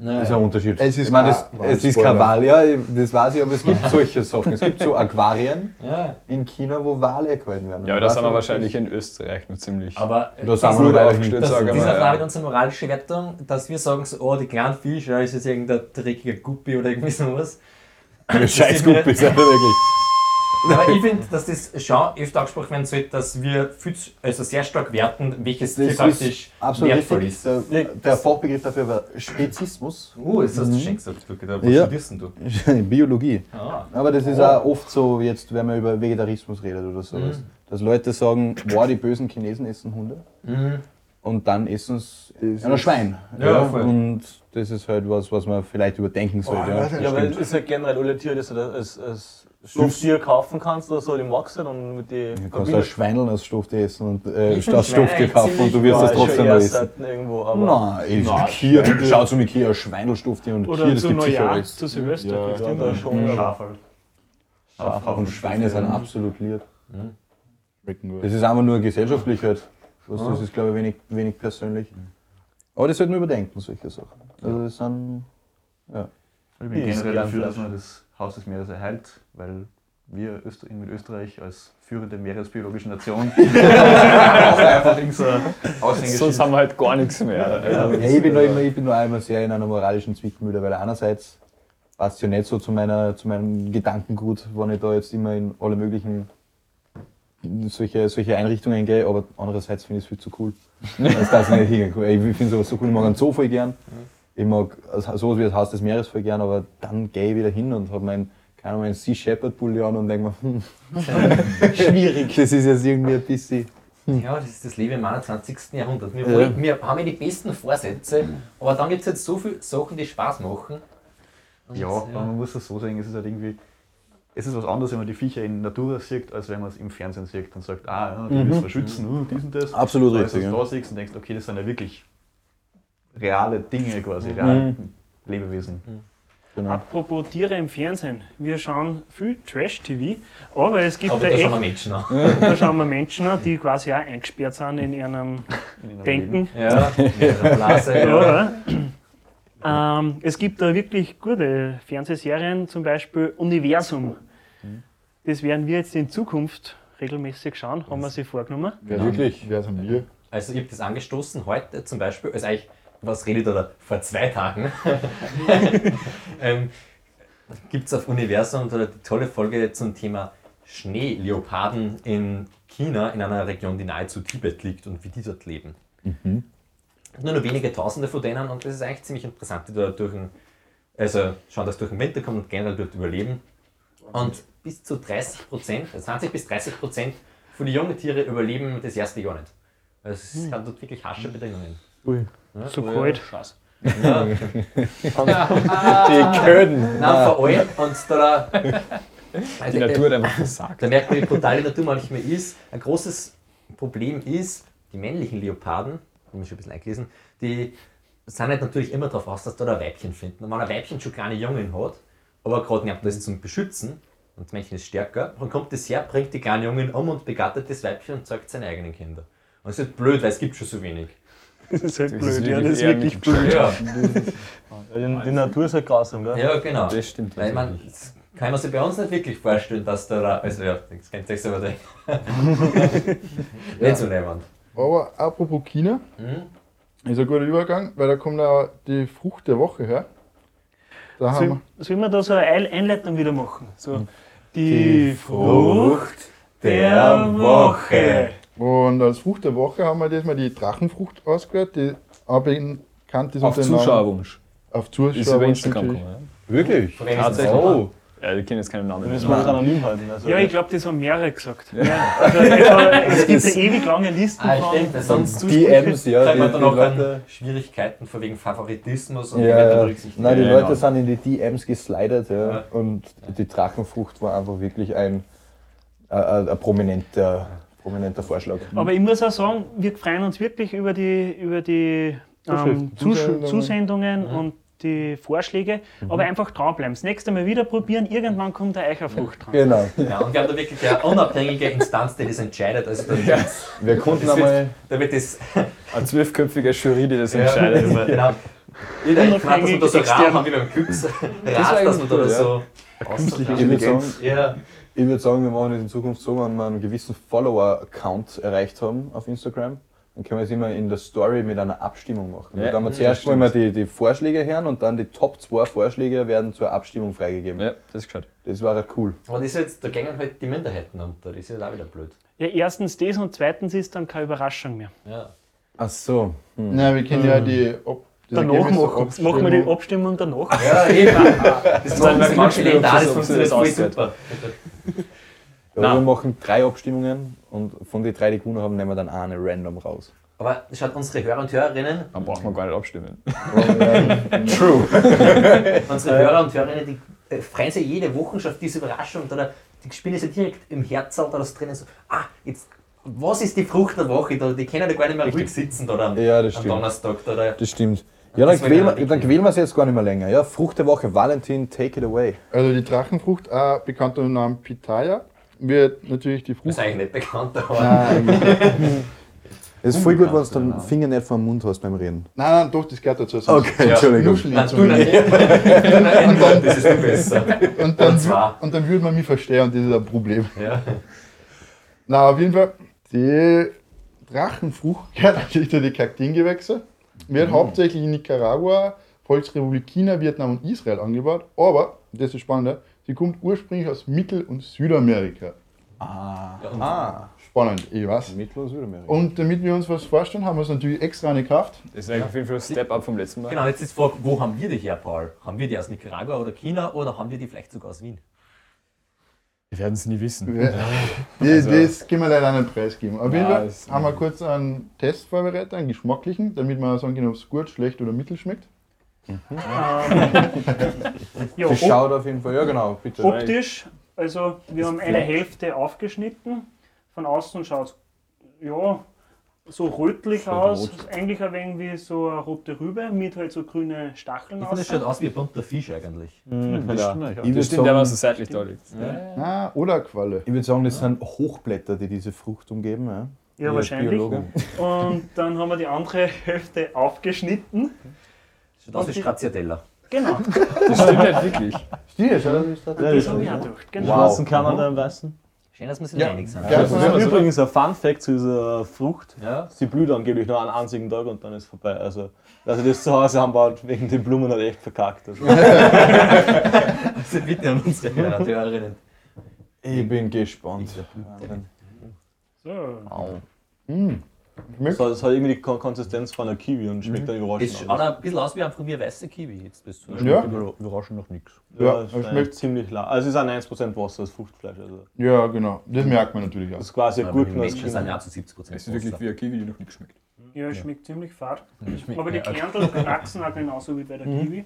Das ist ein Unterschied. Es ist ich meine, das, kein es ist kein Wal, ja, das weiß ich, aber es gibt solche Sachen. Es gibt so Aquarien Ja, in China, wo Wale gehalten werden. Ja, Und das sind wir wahrscheinlich in Österreich noch ziemlich. aber Da sind wir weiter aufgestellt, hinten. das, sage das ist auch ja. unsere moralische Wertung, dass wir sagen, so, oh, die kleinen Fische, ja, ist jetzt irgendein dreckiger Guppi oder irgendwie sowas. Scheiß Guppi, ist ja wirklich. Aber ich finde, dass das schon öfter angesprochen werden sollte, dass wir viel also sehr stark werten, welches Tier Das praktisch ist absolut wertvoll richtig. ist. Der, der Fachbegriff dafür war Spezismus. Oh, das hast du schon gesagt. Was Ja. studierst denn du? Biologie. Ah. Aber das ist auch oft so, jetzt, wenn man über Vegetarismus redet oder sowas, Mhm. dass Leute sagen, boah, die bösen Chinesen essen Hunde Mhm. und dann essen sie ein Schwein. Ja, voll. Und das ist halt was, was man vielleicht überdenken sollte. ja. Ja, weil es ist ja generell alle Tiere, die du da als, als Stofftier kaufen kannst oder so, die magst du und mit die Du kannst halt Schweineln als Stofftier essen und äh, statt Stofftier Schweine kaufen und du wirst ja, das schon trotzdem noch essen. irgendwo, aber Nein, ich, Kier, schau zu mir Kier, ein Schweinelstofftier und Kier, Oder das zu gibt sicher alles. zu Silvester. Ja, kriegst du ja, immer. da schon. Ja. Schaf halt. Schaf Und Schweine sind absolut lieb. Schmecken gut. Das ist einfach nur gesellschaftlich halt. Das ist, glaube ich, wenig, wenig persönlich. Aber das sollte man überdenken, solche Sachen. Also das sind, ja. Ich bin generell dafür, dass man das Haus des Meeres erhält, weil wir Öster mit Österreich als führende meeresbiologische Nation einfach irgend so Sonst haben wir halt gar nichts mehr. Ja, ich, bin da immer, ich bin da immer sehr in einer moralischen Zwickmühle, weil einerseits passt ja nicht so zu, meiner, zu meinem Gedankengut, wenn ich da jetzt immer in alle möglichen solche, solche Einrichtungen gehe, aber andererseits finde ich es viel zu cool. dass das nicht. Ich finde sowas so cool, ich mag einen Zoo voll gern. Ich mag sowas wie das Haus des Meeres voll gern, aber dann gehe ich wieder hin und habe mein, keine Ahnung, mein Sea Shepherd Pulli an und denke mir, hm, schwierig. Das ist jetzt irgendwie ein bisschen. Ja, das ist das Leben im 21. Jahrhundert. Wir, wollen, wir haben ja die besten Vorsätze, aber dann gibt es jetzt so viele Sachen, die Spaß machen. Und, Ja, aber man muss das so sagen, es ist halt irgendwie. Es ist was anderes, wenn man die Viecher in Natura sieht, als wenn man es im Fernsehen sieht und sagt, ah, ja, die müssen wir schützen, uh, dies und das. Absolut Aber als du richtig. es Ja. da siehst und denkst, okay, das sind ja wirklich reale Dinge quasi, reale Lebewesen. Genau. Apropos Tiere im Fernsehen. Wir schauen viel Trash-TV, aber es gibt Aber da da schauen wir Menschen an. da schauen wir Menschen an, die quasi auch eingesperrt sind in ihrem in Denken. Ja, in der Blase. Ja. Ähm, es gibt da wirklich gute Fernsehserien, zum Beispiel Universum. Das werden wir jetzt in Zukunft regelmäßig schauen, haben wir sich vorgenommen. Wer Wirklich? Wer sind wir? Also ich habe das angestoßen heute zum Beispiel, also eigentlich, was redet oder vor zwei Tagen, ähm, gibt es auf Universum da die tolle Folge zum Thema Schneeleoparden in China, in einer Region, die nahezu Tibet liegt und wie die dort leben. Nur noch wenige Tausende von denen und das ist eigentlich ziemlich interessant, die da durch den, also schauen, dass durch den Winter kommen und generell dort überleben. Und bis zu 30 Prozent, 20 bis 30 Prozent von den jungen Tieren überleben das erste Jahr nicht. Also es hat dort wirklich harsche Bedingungen. Ui. So kalt. Ja, Die Köden. nein, vor allem. Und da, also, Die Natur hat einfach versagt. da merkt man, wie brutal die Natur manchmal ist. Ein großes Problem ist, die männlichen Leoparden, habe ich mir schon ein bisschen eingelesen, die sind halt natürlich immer darauf aus, dass da ein Weibchen finden. Und wenn ein Weibchen schon kleine Jungen hat, aber gerade nicht das zum Beschützen, und das Männchen ist stärker. Dann kommt das her, bringt die kleinen Jungen um und begattet das Weibchen und zeigt seine eigenen Kinder. Und es ist halt blöd, weil es gibt schon so wenig. Das ist halt Das blöd, ist ja, das ist wirklich blöd. Ja, Die, die Natur ist halt grausam, gell? ja genau. Das stimmt. Weil man, das kann man sich bei uns nicht wirklich vorstellen, dass da, da- also ja, das kennt ihr euch selber denken. Nicht so lebend. Aber apropos China, Hm? ist ein guter Übergang, weil da kommt auch die Frucht der Woche her. Da haben Soll, sollen wir da so eine Einleitung wieder machen? So, die, Frucht der Woche. Und als Frucht der Woche haben wir diesmal die Drachenfrucht ausgehört, die auch bekannt ist Auf Zuschauerwunsch. Auf Zuschauer. Ist über Instagram gekommen. Wirklich? Ist das Tatsächlich. gekommen? Ja, die kennen jetzt keinen Namen. Wir müssen das anonym halten. Also, Ja, ich glaube, das haben mehrere gesagt. Ja. Also, es gibt eine ewig lange Listen Ah, von, stimmt, Zusprüchen. DMs, ja. Die, man dann auch Leute, an Schwierigkeiten von wegen Favoritismus und ja, ja. Nein, die Ja, Leute genau. sind in die DMs geslidet ja, Ja. und die Drachenfrucht war einfach wirklich ein, äh, ein, ein prominenter, prominenter Vorschlag. Aber ich muss auch sagen, wir freuen uns wirklich über die, über die ähm, Zusendungen. Zusendungen und die Vorschläge. Aber einfach dranbleiben. Das nächste Mal wieder probieren, irgendwann kommt da euch eine Frucht dran. Genau. Ja, und wir haben da wirklich eine unabhängige Instanz, die das entscheidet. Also da, Wir konnten das einmal. wird, da wird das Eine zwölfköpfige Jury, die das entscheidet. Ja, genau. Jeder ich meine, dass wir da so Unabhängig, Rahmen haben wie beim Glücksrad, dass wir eigentlich da cool, so Künstliche ausdrücken. Intelligenz. Ja, Ich würde sagen, wir machen das in Zukunft so, wenn wir einen gewissen Follower-Count erreicht haben auf Instagram, dann können wir es immer in der Story mit einer Abstimmung machen. Ja, dann haben wir zuerst mal immer die, die Vorschläge hören und dann die Top 2 Vorschläge werden zur Abstimmung freigegeben. Ja, das ist gescheit. Das wäre cool. aber das ist jetzt, da gehen halt die Minderheiten unter, das ist jetzt auch wieder blöd. Ja, erstens das und zweitens ist dann keine Überraschung mehr. Ja. Ach so. Hm. Nein, wir kennen ja die. Ob, Danach machen, Abstimmung. machen wir die Abstimmung danach. Ja, eben. Das das sie- ob sie funktioniert das aussieht. super. Ja, wir machen drei Abstimmungen und von den drei, die gewonnen haben, nehmen wir dann eine random raus. Aber schaut unsere Hörer und Hörerinnen, Dann braucht man gar nicht abstimmen. unsere Hörer und Hörerinnen, die äh, freuen sich jede Woche schon auf diese Überraschung oder die spielen sich direkt im Herzen oder das drinnen so, ah, jetzt, was ist die Frucht der Woche? Die können da gar nicht mehr ruhig sitzen da am, Ja, das am. Donnerstag. Da. Das stimmt. Ja, dann Das quälen, wir, dann richtig. quälen wir es jetzt gar nicht mehr länger. Ja, Frucht der Woche, Valentin, take it away. Also die Drachenfrucht, auch bekannt unter dem Namen Pitaya, wird natürlich die Das Frucht. ist eigentlich nicht bekannt, aber Nein, Es ist voll gut, wenn du den. Finger nicht vor dem Mund hast beim Reden. nein, doch, das gehört dazu. sonst- Okay, sonst Entschuldigung. Nein, du mir. dann das ist viel besser. Und dann, Und und dann würde man mich verstehen und das ist ein Problem. Ja. Na, auf jeden Fall, die Drachenfrucht gehört natürlich zu den Kakteengewächse. Wird hauptsächlich in Nicaragua, Volksrepublik China, Vietnam und Israel angebaut. Aber, das ist spannend, sie kommt ursprünglich aus Mittel- und Südamerika. Ah, Spannend, ich weiß. Mittel- und Südamerika. Und damit wir uns was vorstellen, haben wir es natürlich extra eine gekauft. Das ist eigentlich auf jeden Fall ein Step-up vom letzten Mal. Genau, jetzt ist die Frage, wo haben wir die her, Paul? Haben wir die aus Nicaragua oder China oder haben wir die vielleicht sogar aus Wien? Wir werden es nie wissen. Ja. Das, das können wir leider nicht preisgeben. Auf jeden Fall haben wir kurz einen Test vorbereitet, einen geschmacklichen, damit wir sagen können, ob es gut, schlecht oder mittel schmeckt. Ja, Das schaut auf jeden Fall, ja genau, bitte. optisch, also wir haben eine Hälfte aufgeschnitten. Von außen schaut es ja, so rötlich aus. Eigentlich ein wenig wie so eine rote Rübe mit halt so grüne Stacheln Ich finde, es aus. schaut aus wie ein bunter Fisch eigentlich. Ja. Ja. Ich Das würde stimmt, der was so sagen, seitlich da liegt. Ah, oder eine Qualle. ich würd sagen, das sind Hochblätter, die diese Frucht umgeben. Ja, Ja, wahrscheinlich. Biologe. Und dann haben wir die andere Hälfte aufgeschnitten. Schaut aus wie Und die- Stracciatella. Genau, Das stimmt halt wirklich. Stimmt, oder? das haben wir auch gedacht. Genau. Wow. kann man da im Weißen. Schön, dass wir sich Ja. einig sind. Ja. Das ist übrigens ein Fun Fact zu dieser Frucht. Ja. Sie blüht angeblich nur einen einzigen Tag und dann ist vorbei. Also, dass sie das zu Hause anbaut, wegen den Blumen hat echt verkackt. Also. Also bitte an unsere Hörer und Hörerinnen. Ich bin gespannt. So. Hm. Schmeckt. So, es hat irgendwie die Kon- Konsistenz von einer Kiwi und schmeckt dann Es überraschend. schaut ein bisschen aus wie ein von mir weiße Kiwi. Jetzt bist du Ja. Über- Überraschend noch nichts. Ja, Ja, es es schmeckt schmeckt- ziemlich lau. Also es ist ein 1% Wasser, das Fruchtfleisch. Also. Ja, genau. Das merkt man natürlich Das auch. ist quasi ein Gurken aus Menschen sind China. ja zu 70 Prozent. Es ist wirklich wie ein Kiwi, die noch nicht schmeckt. Ja, es schmeckt ziemlich fad. Schmeckt Aber die Kerntel wachsen auch genauso wie bei der Kiwi.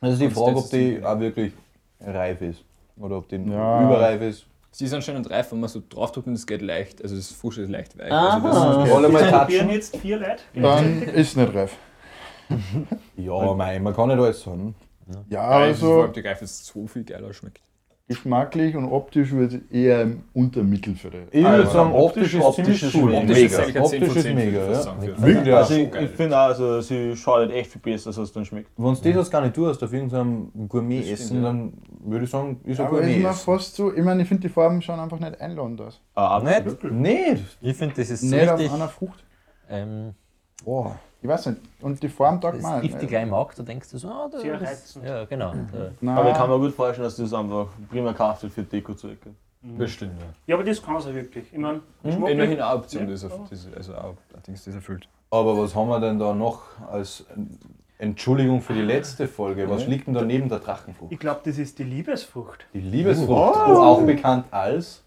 Also die Frage, das ob die auch wirklich reif ist. Oder ob die Ja. überreif ist. Sie ist anscheinend reif, wenn man so draufdrückt und es geht leicht. Also das Fusche ist leicht weich. Aha. Also das Okay. Alle mal Wir probieren touchen. jetzt vier Leute. Dann ist nicht reif. Ja, mei, man kann nicht alles sagen. Ja, also, vor also allem die Reife ist so viel geiler schmeckt. Geschmacklich und optisch wird es eher im Untermittel für die. Ich würde sagen, optisch ist optisch ziemlich cool. mega. Optisch ist eigentlich ein 10 Optisch von ist 10, mega, würde ich Wirklich? Ja. Also ich, ich finde auch, also, sie schaut halt echt viel besser, als es dann schmeckt. Wenn du das gar nicht tust auf irgendeinem Gourmet Das essen, stimmt, ja. dann würde ich sagen, ist ein Aber ist Gourmet essen. fast so, ich meine, ich finde die Farben schauen einfach nicht einladend aus. Ah, Nicht? Nicht? Ich finde, das ist Nicht auf richtig. einer Frucht. Ähm, Boah. Ich weiß nicht. Und die Form taugt das trifft nicht. dich gleich im Auge, da denkst du so, ah, da Sehr das- reizend. Ja, genau. Da- Nein, Aber ich kann mir gut vorstellen, dass das einfach prima wird für Deko zu ecken. Bestimmt, ja. Ja, aber das kann sie wirklich. Ich meine, Immerhin eine Option, Ja. die es also Ding, das erfüllt. Aber was haben wir denn da noch als Entschuldigung für die letzte Folge? Was liegt denn da neben der Drachenfrucht? ich glaube, das ist die Liebesfrucht. Die Liebesfrucht, auch bekannt als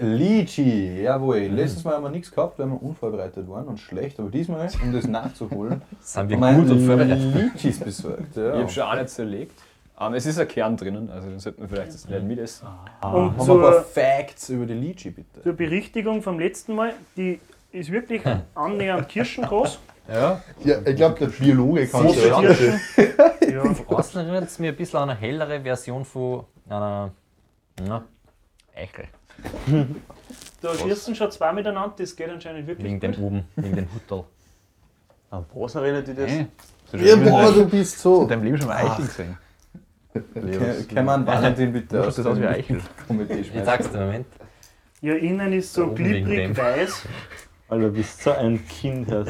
Lychee. Jawohl. Letztes Mal haben wir nichts gehabt, weil wir unvorbereitet waren und schlecht. Aber diesmal, um das nachzuholen, Sind wir gut und wir vorbereitet. Lychees besorgt. Ja. Ich habe schon eine zerlegt. Ähm, es ist ein Kern drinnen, also den sollte man vielleicht jetzt nicht mitessen. Und Haben wir ein paar Facts über die Lychee, bitte. zur Berichtigung vom letzten Mal, die ist wirklich annähernd kirschengroß. Ja. Ja, ich glaube, der Biologe kann es ja. Kirschen. Ja. Außen erinnert es mir ein bisschen an eine hellere Version von einer na, Eichel. Da schießen schon zwei miteinander, das geht anscheinend wirklich Wegen gut. dem oben, wegen dem Hutterl. An was erinnert dich das? Hey, du Ja, boah, du bist so. in deinem Leben schon mal Eichel gesehen? Kann- man Valentin bitte Schaut das aus wie Eichel? Ich sag's dir, Moment. Ja, innen ist so dem. weiß. Alter, du bist so ein Kind, hast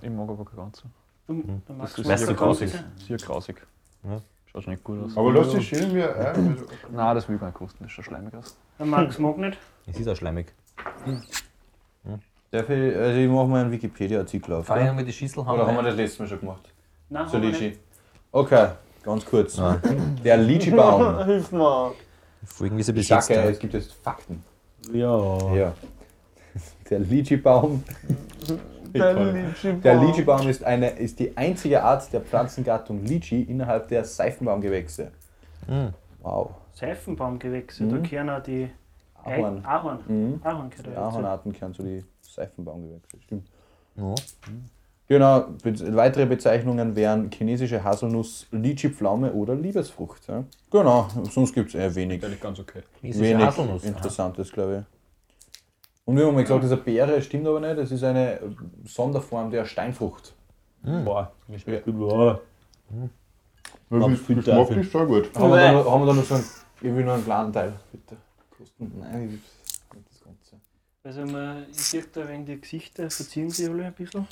Ich mag aber kein ganz so. Du, magst Das du ist sehr grausig. Sehr grausig. Ja. Schaut schon nicht gut aus. Aber lass dich schön wie. Nein, das will ich gar nicht kosten, das schaut schleimig aus. Der Max mag nicht. Es ist auch schleimig. Darf ich, also ich mache mal einen Wikipedia-Artikel auf. Vor allem, Oder, wenn wir die Schüssel haben. oder haben wir das letztes Mal schon gemacht? Nein, wir nicht. Lychee. Okay, ganz kurz. Der Lychee-Baum. Hilf mir! Folgen, wie sie Ich bis sage, jetzt es gibt jetzt Fakten. Ja. Ja. Der Lychee-Baum. Der Der Lychee-Baum ist, eine, ist die einzige Art der Pflanzengattung Lychee innerhalb der Seifenbaumgewächse. Mhm. Wow. Seifenbaumgewächse, Mhm. da kehren auch die Ahorn. Ahorn. Mhm. Ahorn Die. Ahornarten kennen so die Seifenbaumgewächse. Stimmt. Ja. Genau, be weitere Bezeichnungen wären chinesische Haselnuss, Lychee-Pflaume oder Liebesfrucht. Ja? Genau, sonst gibt es eher wenig, Eigentlich ganz okay. Chinesische wenig Haselnuss. Interessantes, glaube ich. Und wir haben mal gesagt, das ist eine Beere, stimmt aber nicht, das ist eine Sonderform der Steinfrucht. Boah, mir schmeckt gut. Boah. das ist geschmacklich schon gut. Haben wir, da noch, haben wir da noch so einen, ich will noch einen kleinen Teil, bitte. Kosten? Nein, ich will nicht das Ganze. Also man, ich sehe da wegen die Gesichter, verziehen sie alle ein bisschen.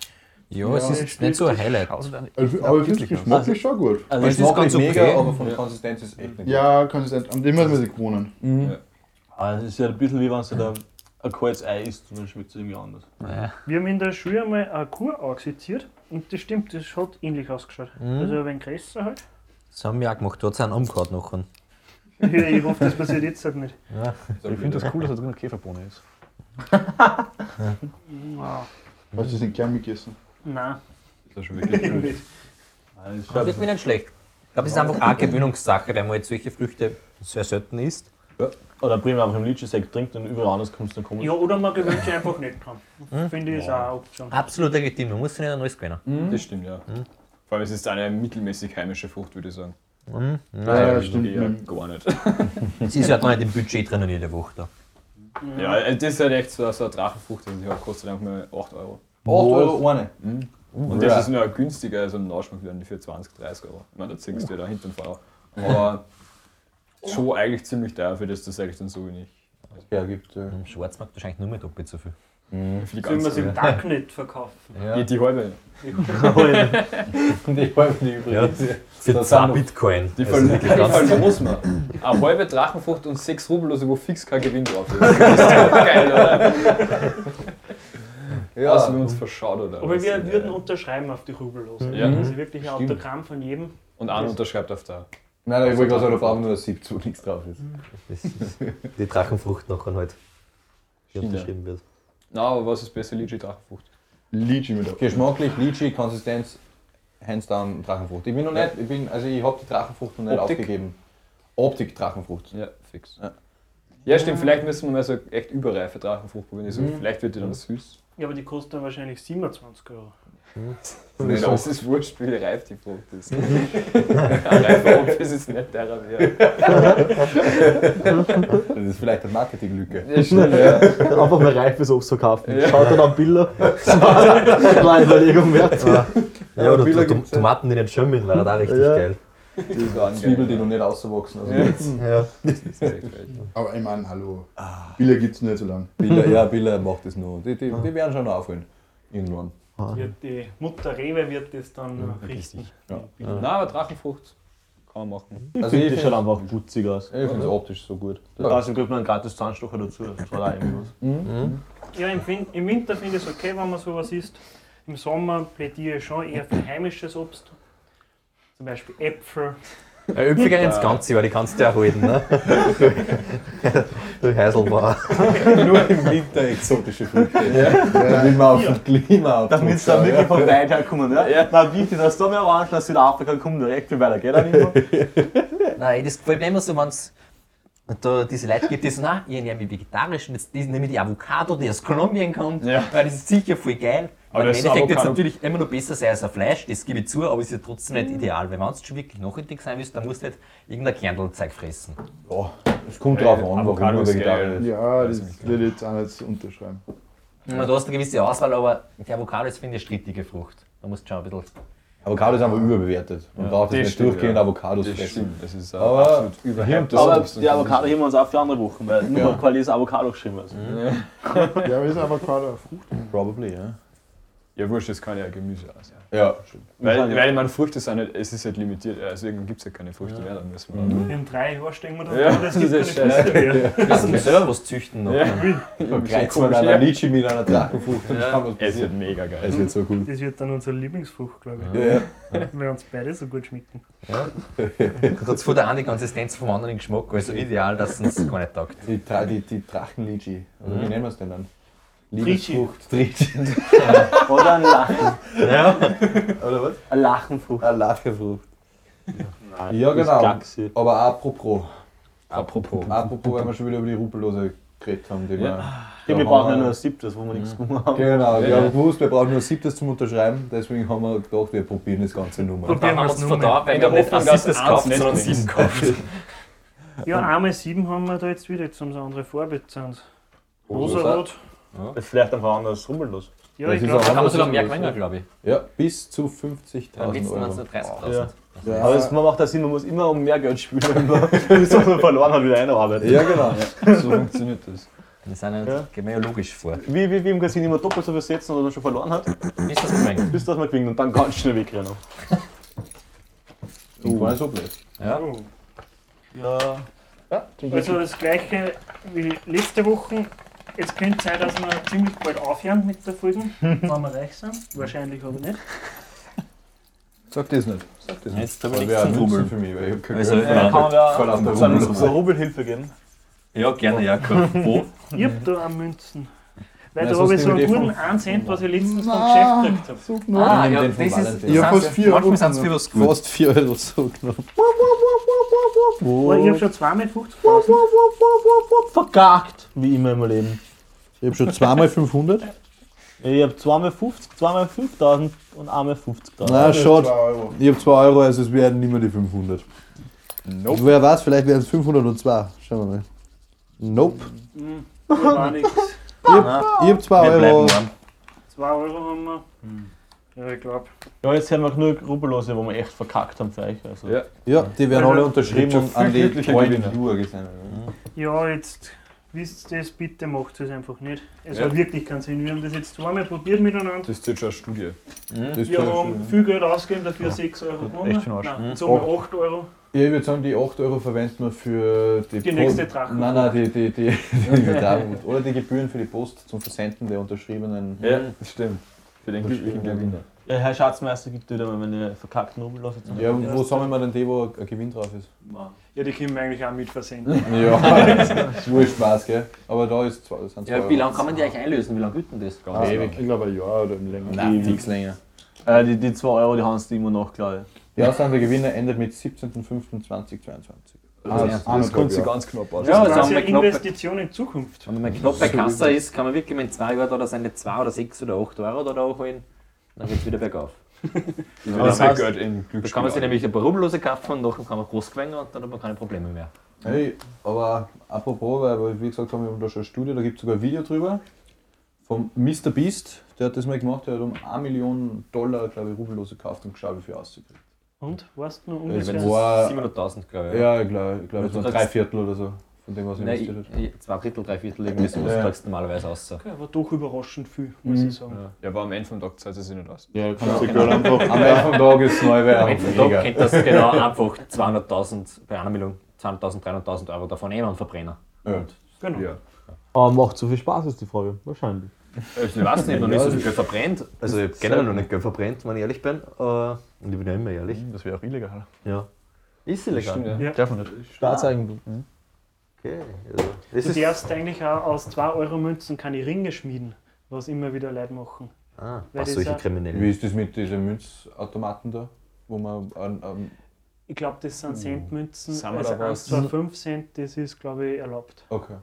Ja, Ja, es ist nicht so ein Highlight. Dann Also, aber ich finde es geschmacklich schon gut. Also, Es es ist ist ganz mega, okay. aber von der Konsistenz ist echt nicht Ja, konsistent. Und immer muss ich gewohnen. Mhm. Ja. also es ist ja ein bisschen wie wenn du da ein kaltes Ei isst und dann schmeckt es irgendwie anders. Ja. Wir haben in der Schule einmal eine Kuh angeseziert und das stimmt, das hat ähnlich ausgeschaut. Mhm. Also ein wenig größer halt. Das haben wir auch gemacht. Da hat es einen umgehauen nachher. Ja, ich hoffe, das passiert jetzt halt nicht. Ja. Ich finde das cool, dass da drin eine Käferbohne ist. Wow. Hast du das in Kern mitgegessen? Nein, Das ist schon wirklich es Das wird mir nicht schlecht. Ich glaube, es ist einfach auch eine Gewöhnungssache, weil man jetzt solche Früchte sehr selten isst. Oder primär einfach im Lychee-Sekt trinkt und überall anders kommst du dann komisch. Ja, oder man gewöhnt sich einfach nicht dran. Hm? Finde ich ist auch eine Option. Absolut legitim. Man muss sich nicht an alles gewöhnen. Das stimmt, ja. Vor allem es ist eine mittelmäßig heimische Frucht, würde ich sagen. Mhm. Ja, Also stimmt. eher Mit- Gar nicht. Es ist ja noch nicht im Budget drinnen jede Woche. Da. Ja, äh, das ist halt echt so, so eine Drachenfrucht, die hat- kostet einfach mal 8 Euro. 8 Euro eine. Und das ist nur ein günstiger, also ein Nachschmack werden die für 20, 30 Euro. Ich meine, da ziehst du ja da hinten Fahrer. Aber schon eigentlich ziemlich teuer für das, das eigentlich dann so wenig. Ja, gibt. Äh, Im Schwarzmarkt wahrscheinlich nur mehr doppelt so viel. Für die Sollen wir es im Darknet verkaufen? die, die halbe. die halben, die übrig Ja. sind. Für Da 2 sind noch- Bitcoin. Die Also fallen wirklich die ganz- fallen muss man. Eine halbe Drachenfrucht und 6 Rubel, also wo fix kein Gewinn drauf ist. Das ist doch geil, oder? Ja, Also wir uns verschaut, oder? Aber wir würden unterschreiben auf die Rubellose. Ja. Also wirklich ein Stimmt. Autogramm von jedem. Und einer unterschreibt auf der. Nein, nein, ich wollte gerade sagen, da brauchen wir nur ein Sieb zu, nichts drauf ist. Das ist die Drachenfrucht nachher halt. Die unterschrieben wird. Na, aber was ist besser, Lychee Drachenfrucht? Lychee mit ab. Geschmacklich, Lychee, Konsistenz, hands down Drachenfrucht. Ich bin noch nicht, ich bin, also ich habe die Drachenfrucht noch nicht Optik? aufgegeben. Optik Drachenfrucht. Ja, fix. Ja. Ja, stimmt, vielleicht müssen wir mal so echt überreife Drachenfrucht probieren. Also Mhm. Vielleicht wird die dann süß. Ja, aber die kostet dann wahrscheinlich 27 Euro. Nicht, aber es ist wurscht, wie reif die Frucht ist. Ein reifer Apfel ist nicht derer wert. Das ist vielleicht eine Marketinglücke. Ja, stimmt, ja. Einfach mal reifes Obst verkaufen. Ja. Schaut dann an Bilder. Kleine Überlegung wert. Ja, oder Bilder Tom- gibt's ja. Tomaten, die nicht schimmeln, wäre da richtig Ja. geil. Die waren Zwiebeln, die noch nicht ausgewachsen sind. Ja. Also Ja. Das geil. Aber ich meine, hallo. Bilder gibt es nicht so lange. Billa, ja, Billa macht das noch. Die, die, die werden schon noch aufholen. Irgendwann. Wird die Mutter Rewe wird das dann äh, richten. Ja. Nein, aber Drachenfrucht kann man machen. Also Also ich die find- schaut einfach putzig aus. Ich finde es optisch so gut. Außerdem kriegt man einen gratis Zahnstocher dazu. Das war da irgendwas. Ja, im, im Winter finde ich es okay, wenn man sowas isst. Im Sommer plädiere ich schon eher für heimisches Obst. Zum Beispiel Äpfel. Ja, Äpfel gehen ins ganze Jahr, die kannst du ja halten, ne? du Heiselbauer. Nur im Winter exotische Früchte. Damit man auf dem Klima Damit sie dann wirklich von weit her kommen. Ja? Ja. Na, wichtig, dass da mehr Orangen aus Südafrika kommen, direkt viel weiter geht auch nicht mehr. Nein, das gefällt mir immer so, wenn es da diese Leute gibt, die so, nein, ich nehme vegetarisch und jetzt die- nehme ich die Avocado, die aus Kolumbien kommt, Ja. weil das ist sicher voll geil. Aber Im das Endeffekt wird es natürlich immer noch besser sein als ein Fleisch, das gebe ich zu, aber es ist ja trotzdem nicht ideal. Weil wenn du schon wirklich nachhaltig sein willst, dann musst du nicht irgendein Kernelzeug fressen. Ja, es kommt drauf an, warum Avocado man ist Vegetarier geil. ist. Ja, das will ich jetzt auch nicht unterschreiben. Und Du hast eine gewisse Auswahl, aber die Avocado ist, finde ich, eine strittige Frucht. Da musst du schon ein bisschen... Avocado ist einfach überbewertet. Man braucht das jetzt nicht stimmt, durchgehend ja. Avocados Das fressen. stimmt, das ist Aber absolut das Aber die das Avocado ist- heben wir uns auf für andere Wochen, weil nur Ja. ja. Quali ist Avocado geschrieben. Also. Ja, aber ist Avocado eine Frucht? Probably, ja. Ja, wurscht, das kann ja Gemüse aus. Ja. Ja, stimmt. Weil, weil ich meine, Früchte sind nicht, es ist halt limitiert, also irgendwann gibt es ja keine Früchte mehr, dann müssen wir. In drei Jahren stehen wir dann, Ja, das gibt das ist keine Früchte mehr. Lass uns selber was züchten noch. Ja. Greizt man einer Litchi mit einer Drachenfrucht Ja. Es wird mega geil. Es wird so gut. Das wird dann unsere Lieblingsfrucht, glaube ich. Ja, ja. Weil uns beide so gut schmecken. Du hast von der einen die Konsistenz vom anderen Geschmack, also ideal, dass es uns gar nicht taugt. Die, die, die Drachenlitschi. Oder wie nennen wir es denn dann? Liebesfrucht. Trichi. Oder ein Lachen. Ja. Oder was? Eine Lachenfrucht. Eine Lachefrucht. Nein, Ja, genau. Gaxi. Aber apropos. Apropos. Apropos, weil wir schon wieder über die Rupellose geredet haben. Die Ja. wir, Ja, da wir brauchen ja nur ein siebtes, wo wir nichts gewonnen haben. Genau, wir Ja. haben gewusst, wir brauchen nur ein siebtes zum Unterschreiben, deswegen haben wir gedacht, wir probieren das ganze Nummer. Probieren wir uns nur verdorben, weil In wir der nicht ein siebtes kaufen, nicht sondern nichts. sieben kaufen. Ja, einmal sieben haben wir da jetzt wieder, jetzt haben sie andere Vorbezahlt. Rosarot. Das ist vielleicht einfach anders rubbellos. Ja, Das ich glaube, auch- Da kann man sogar das mehr gewinnen, glaube ich. Ja, bis zu Am 50.000 letzten waren es Euro. nur 30.000. Ja. Aber es man macht das Sinn, man muss immer um mehr Geld spielen, wenn man, bis man verloren hat, wieder einarbeiten. Ja, genau. So funktioniert das. Das sind ja, Ja. gehen wir ja logisch vor. Wie, wie, wie im Casino immer doppelt so viel setzen oder man schon verloren hat, Ist das gemeint? bis dass man gewinnt und dann ganz schnell wegrennen. Das war so blöd. Ja. Oh. Ja. Ja. Also das gleiche wie letzte Woche. Jetzt könnte es sein, dass wir ziemlich bald aufhören mit der Folge, wenn wir reich sind. Wahrscheinlich aber nicht. Sag das nicht. Sag das nicht. Jetzt haben wir Das nichts Trubeln. für mich, weil ich habe kein Also, ja, Dann kann man ja so Rubbelhilfe geben. Ja, gerne, ja. Wo? Ich hab da am Münzen. Weil Ja, da habe ich so einen guten von- 1 Cent, was ich letztens vom Na. Geschäft gekriegt habe. Ah, ja, das ist. Ja, das fast sind- vier Manchmal Euro sind es für was gut. Fast 4 Euro so. Aber ich habe schon zweimal 50.000. Vergagt, wie immer im Leben. Ich habe schon zweimal 500. Ich habe zweimal 50, zweimal 5000 und einmal 50.000. Na, schade. Euro. Ich habe 2 Euro, also es werden nicht mehr die 500. Nope. Wer weiß, vielleicht werden es 502. Schauen wir mal. Nope. Nichts. Ich habe 2 Wir bleiben Euro. warm. 2 Euro haben wir. Ja, ich glaube. Ja, jetzt haben wir genug Rubbellose, wo wir echt verkackt haben für euch. Also. Ja. Ja, die werden Also, alle unterschrieben und schon an die Gewinner. Gesendet. Ja, jetzt wisst ihr das, bitte macht es einfach nicht. Es Ja. hat wirklich keinen Sinn. Wir haben das jetzt zweimal probiert miteinander. Das ist jetzt schon eine Studie. Ist Wir schon haben schön. viel Geld ausgegeben, dafür 6 Euro gewonnen. echt schon Arsch. Nein, haben wir 8 Euro. Ja, ich würde sagen, die 8 Euro verwenden wir für die, Die nächste Drachen. Nein, nein, die, die, die, die Drachen- Oder die Gebühren für die Post zum Versenden der unterschriebenen. Ja, das stimmt. Für den glücklichen Gewinner. Der Herr Schatzmeister gibt wieder mal meine verkackten zu. Ja, wo sammeln wir denn die, wo ein Gewinn drauf ist? Ja, die können wir eigentlich auch mit versenden. Ja, ist wurscht Spaß, gell? Aber da ist zwei, das sind zwei Ja, wie lange kann man die eigentlich einlösen? Wie lange geht denn das? Ganz ewig. Ich glaube ein Jahr oder länger. Nein, fix länger. Äh, die, die 2 Euro, die haben sie immer noch, glaube ich. Die Gewinner endet mit 17.05.2022. Ah, Also, das- Das kommt sich ja. ganz knapp aus. Ja, Das also ist ja wir knapp, Investition in Zukunft. wenn man knapp bei Kassa ist, kann man wirklich mit 2 Euro da seine 2 oder 6 oder 8 Euro da da holen. Dann geht es wieder bergauf. Ja, das das heißt, Geld in Da kann man sich nämlich ein paar Rubellose kaufen und nachher kann man groß gewinnen und dann hat man keine Probleme mehr. Hey, aber apropos, weil wir, wie gesagt haben, wir haben da schon eine Studie, da gibt es sogar ein Video drüber. Vom Mr. Beast, der hat das mal gemacht, der hat um 1 Million Dollar, glaube ich, Rubellose gekauft und geschaut, wie viel ausgekriegt. Und, weißt du noch Das ungefähr? war- 700.000, glaube ich. Ja, ich glaube, ich glaub, das Du waren sagst- drei Viertel oder so, von dem, was er Nein, investiert hat. ich, ich, zwei Drittel, drei Viertel, irgendwie so, Ja. ja. kriegst du normalerweise raus. Okay, aber doch überraschend viel, muss Mhm. ich sagen. Ja, aber am Ende vom Tag zahlt es sich nicht aus. Ja, kannst du Girl einfach. Am Ende vom Tag ist es neu Am während. Ende vom Tag könnte das genau einfach 200.000, bei einer Million, 200.000, 300.000 Euro davon nehmen und verbrennen. Ja. Genau. Ja. Aber macht so viel Spaß, ist die Frage. Wahrscheinlich. Ich weiß nicht, noch nicht so viel Geld verbrennt. Also ich habe generell noch nicht Geld verbrennt, wenn ich ehrlich bin. Äh, Und ich bin ja immer ehrlich. Das wäre auch illegal. Ja. Ist illegal. Stimmt, ja. Ja. Darf man nicht. Staatseigentum. Okay. Also, das Du ist, darfst eigentlich auch aus 2 Euro Münzen keine Ringe schmieden, was immer wieder Leute machen. ah, Weil was solche Kriminellen. Wie ist das mit diesen Münzautomaten da? Wo man an, an Ich glaube, das sind Centmünzen, Sind wir also da 1, was? 2, 5 Cent, das ist, glaube ich, erlaubt. Okay.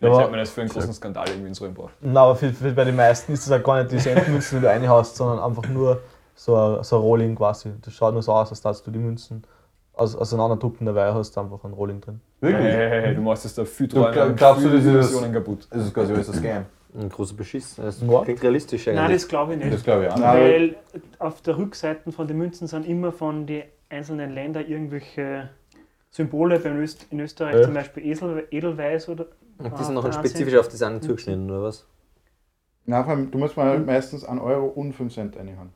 Vielleicht Ja. hätte man das für einen großen Skandal irgendwie ins Rollen gebracht. Na, aber für, für, bei den meisten ist das auch gar nicht die Centmünzen, die du reinhaust, sondern einfach nur so ein, so ein Rolling quasi. Das schaut nur so aus, als dass du die Münzen aus, auseinanderdrucken, dabei hast du einfach ein Rolling drin. Hey, Wirklich? hey, hey, du machst jetzt da viel Du Träume glaub- glaubst du, das ist- kaputt. Das ist quasi alles ein Scam. Ein großer Beschiss. Das Ja. klingt realistisch Nein, eigentlich. das glaube ich nicht. Das glaube ich auch. Nein. Weil auf der Rückseite von den Münzen sind immer von den einzelnen Ländern irgendwelche Symbole. Öst in Österreich Ja. zum Beispiel Esel, Edelweiß oder. Und die sind noch Ah, spezifisch auf das eine zugeschnitten, oder was? Nachher, du musst mal meistens einen Euro und 5 Cent reinhauen.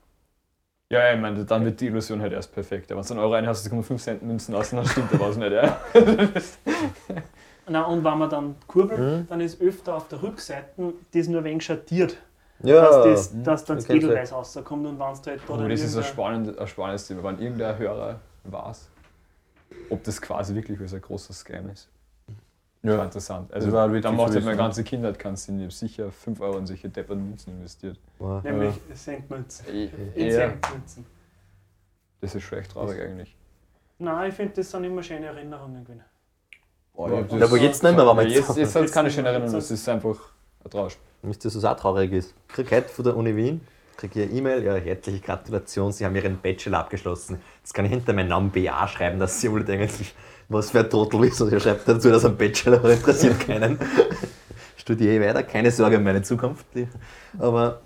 Ja, ja, ich meine, dann wird die Illusion halt erst perfekt. Wenn du einen Euro rein hast, kommen 5 Cent Münzen aus, dann stimmt da was nicht. Ja. Na, und wenn man dann kurbelt, Mhm. dann ist öfter auf der Rückseite das nur ein wenig schattiert, Ja, dass, das, dass dann das Edelweiß rauskommt und wenn es halt da Oh, dann das ist ein, irgendein- spannend, ein spannendes Thema, wenn irgendein Hörer weiß, ob das quasi wirklich so ein großer Scam ist. Ja. War interessant. Also, Das war zu macht halt meine ne? ganze Kindheit keinen Sinn. Ich habe sicher 5 Euro in solche depperten Münzen investiert. Wow. Nämlich Centmünzen. In Ja. Centmünzen. Das ist schon echt traurig eigentlich. Nein, ich finde, das sind immer schöne Erinnerungen. gewesen. Oh, hab Ja, aber jetzt nicht mehr, wenn wir jetzt jetzt. jetzt hat es keine schöne Erinnerung, das ist einfach ein Trausch. Wisst ihr, was auch traurig ist? Ich krieg heute von der Uni Wien krieg ich eine E-Mail, ja, herzliche Gratulation, Sie haben Ihren Bachelor abgeschlossen. Jetzt kann ich hinter meinem Namen BA schreiben, dass Sie wohl denken, was für ein Trottel ist. Und er schreibt dazu, dass ein Bachelor interessiert keinen. Studiere weiter, keine Sorge um meine Zukunft. Aber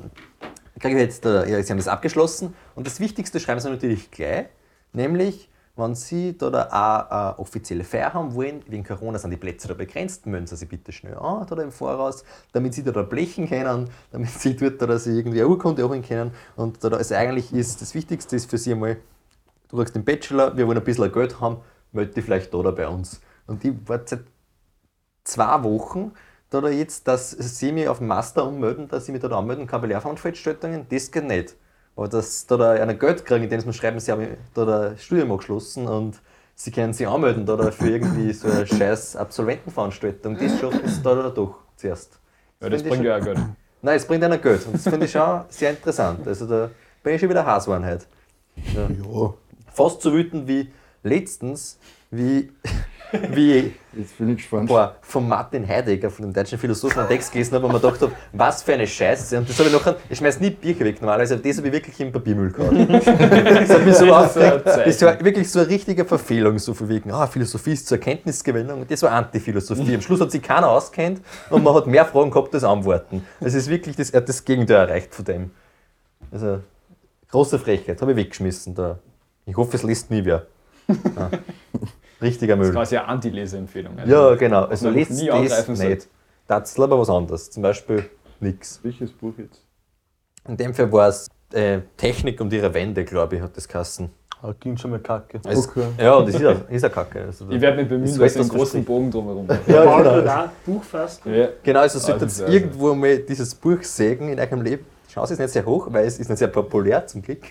kriege ich jetzt, ja, Sie haben das abgeschlossen und das Wichtigste schreiben Sie natürlich gleich, nämlich, wenn Sie da, da auch offizielle Feier haben wollen, wegen Corona sind die Plätze da begrenzt, melden Sie sich bitte schnell an da, im Voraus, damit Sie da, da blechen können, damit Sie dort da, Sie irgendwie eine Urkunde holen können. Und da, also eigentlich ist das Wichtigste ist für Sie einmal, du kriegst den Bachelor, wir wollen ein bisschen Geld haben, melde dich vielleicht da, da bei uns. Und ich warte seit zwei Wochen da, da jetzt, dass sie mich auf dem Master ummelden, dass ich mich da, da anmelden kann bei Lehrveranstaltungen, das geht nicht. Aber dass da, da einer Geld kriegen, indem sie schreiben, sie haben da das Studium abgeschlossen und sie können sich anmelden da, da für irgendwie so eine scheiß Absolventenveranstaltung, das schaffen sie da, da doch zuerst. Ja, das finde ich bringt ja auch Geld. Nein, es bringt einer Geld und das finde ich schon sehr interessant. Also da bin ich schon wieder Haswahn heute. Ja. Ja, Fast so wütend wie letztens, wie, wie Jetzt bin ich gespannt. boah, von Martin Heidegger, von dem deutschen Philosophen, einen Text gelesen habe, wo man gedacht habe, was für eine Scheiße. Und das habe ich nachher, ich schmeiß nie Bier weg normalerweise, aber das habe ich wirklich im Papiermüll gehabt. das hat mich so Das aufgeregt. Das war wirklich so eine richtige Verfehlung, so von wegen, ah, Philosophie ist zur Erkenntnisgewinnung. Und das war Antiphilosophie. Am Schluss hat sich keiner auskennt und man hat mehr Fragen gehabt als Antworten. Es ist wirklich, das, er hat das Gegenteil erreicht von dem. Also, große Frechheit, habe ich weggeschmissen da. Ich hoffe, es liest nie wer. Ja. Richtiger Das ist Müll. quasi eine Anti-Leseempfehlung. Also, Ja, genau. Also lest nie das nicht. Das ist lieber was anderes. Zum Beispiel nix. Welches Buch jetzt? In dem Fall war es äh, Technik und ihre Wände, glaube ich, hat das geheißen. Ah, klingt schon mal kacke. Also, Okay. Ja, und das ist ja, ist ja kacke. Also, Ich werde mich bemühen, Das dass ich einen großen. Bogen drumherum Ja, genau. Buch fast. Ja. Genau, also Ah, solltet das ist ihr irgendwo mal dieses Buch sägen in eurem Leben. Die Chance ist nicht sehr hoch, weil es ist nicht sehr populär zum Glück.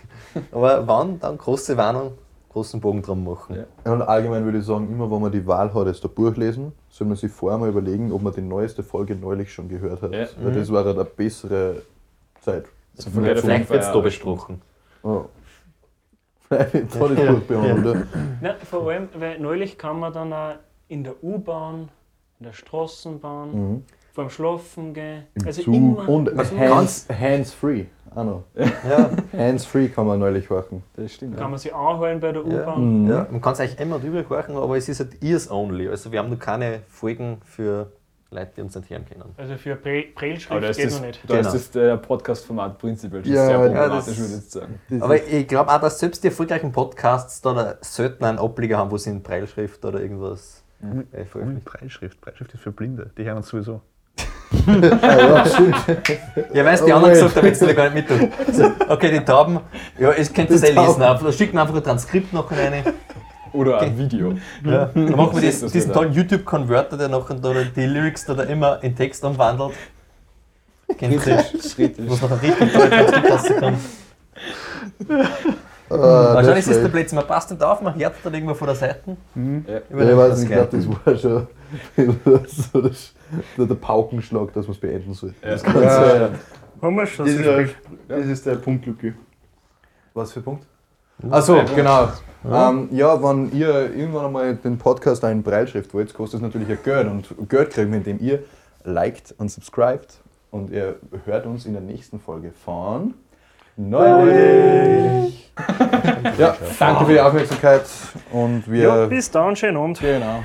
Aber wann, dann große Warnung, großen Bogen drum machen. Ja. Und allgemein würde ich sagen, immer wenn man die Wahl hat, jetzt ein Buch lesen, soll man sich vorher mal überlegen, ob man die neueste Folge neulich schon gehört hat. Ja. Weil das war eine bessere Zeit. So von jeder Vielleicht wird es da besprochen. Oh. Vielleicht das Buch behandelt. Nein, vor allem, weil neulich kann man dann auch in der U-Bahn, in der Straßenbahn, Mhm. beim Schlafen gehen. Im also Zug immer und Man hands, hands free. Auch noch. Ja, Hands-free kann man neulich horchen. Das stimmt. Kann man sich anholen bei der Ja. U-Bahn. Mhm. ja. Man kann es eigentlich immer drüber horchen, aber es ist halt ears only. Also wir haben noch keine Folgen für Leute, die uns nicht hören können. Also für Brailleschrift ist geht das, noch nicht. da ist Genau. das der Podcast-Format prinzipiell schon Ja, sehr ja, problematisch, das- würde ich jetzt sagen. Aber ist- ich glaube auch, dass selbst die erfolgreichen Podcasts da selten einen Ableger haben, wo sie in Breilschrift oder irgendwas äh, Und veröffentlichen. Breitschrift. Breitschrift ist für Blinde. Die hören uns sowieso. Ah, ja, stimmt. Ja, weißt du, die Oh, anderen wait. gesagt haben, jetzt will ich gar nicht mit. So, okay, die Tauben, ja, ich könnte das eh lesen. Einfach, schicken einfach ein Transkript noch rein. Oder ein Video. Ja. Dann machen wir das, diesen tollen YouTube-Converter, der nachher da die Lyrics da, da immer in Text umwandelt. Kennt ihr? Schritt Wo es noch ein richtig tolles Transkript rauskommt. Ah, Wahrscheinlich das ist der Blödsinn, man passt nicht auf, man hört dann irgendwo von der Seite. Ja. Über Ja, den ich weiß nicht, ich glaube, das war schon so das, der, der Paukenschlag, dass man es beenden soll. Das kann Ja. sein. Haben wir schon Das ist, der, das ist der Punkt, Luki. Was für Punkt? Achso, genau. Ähm, ja, wenn ihr irgendwann einmal den Podcast in Breitschrift wollt, kostet es natürlich ein Geld. Und Geld kriegen wir, indem ihr liked und subscribt. Und ihr hört uns in der nächsten Folge von Neulich. ja, danke für die Aufmerksamkeit und wir. Ja, bis dann, schönen Abend. genau.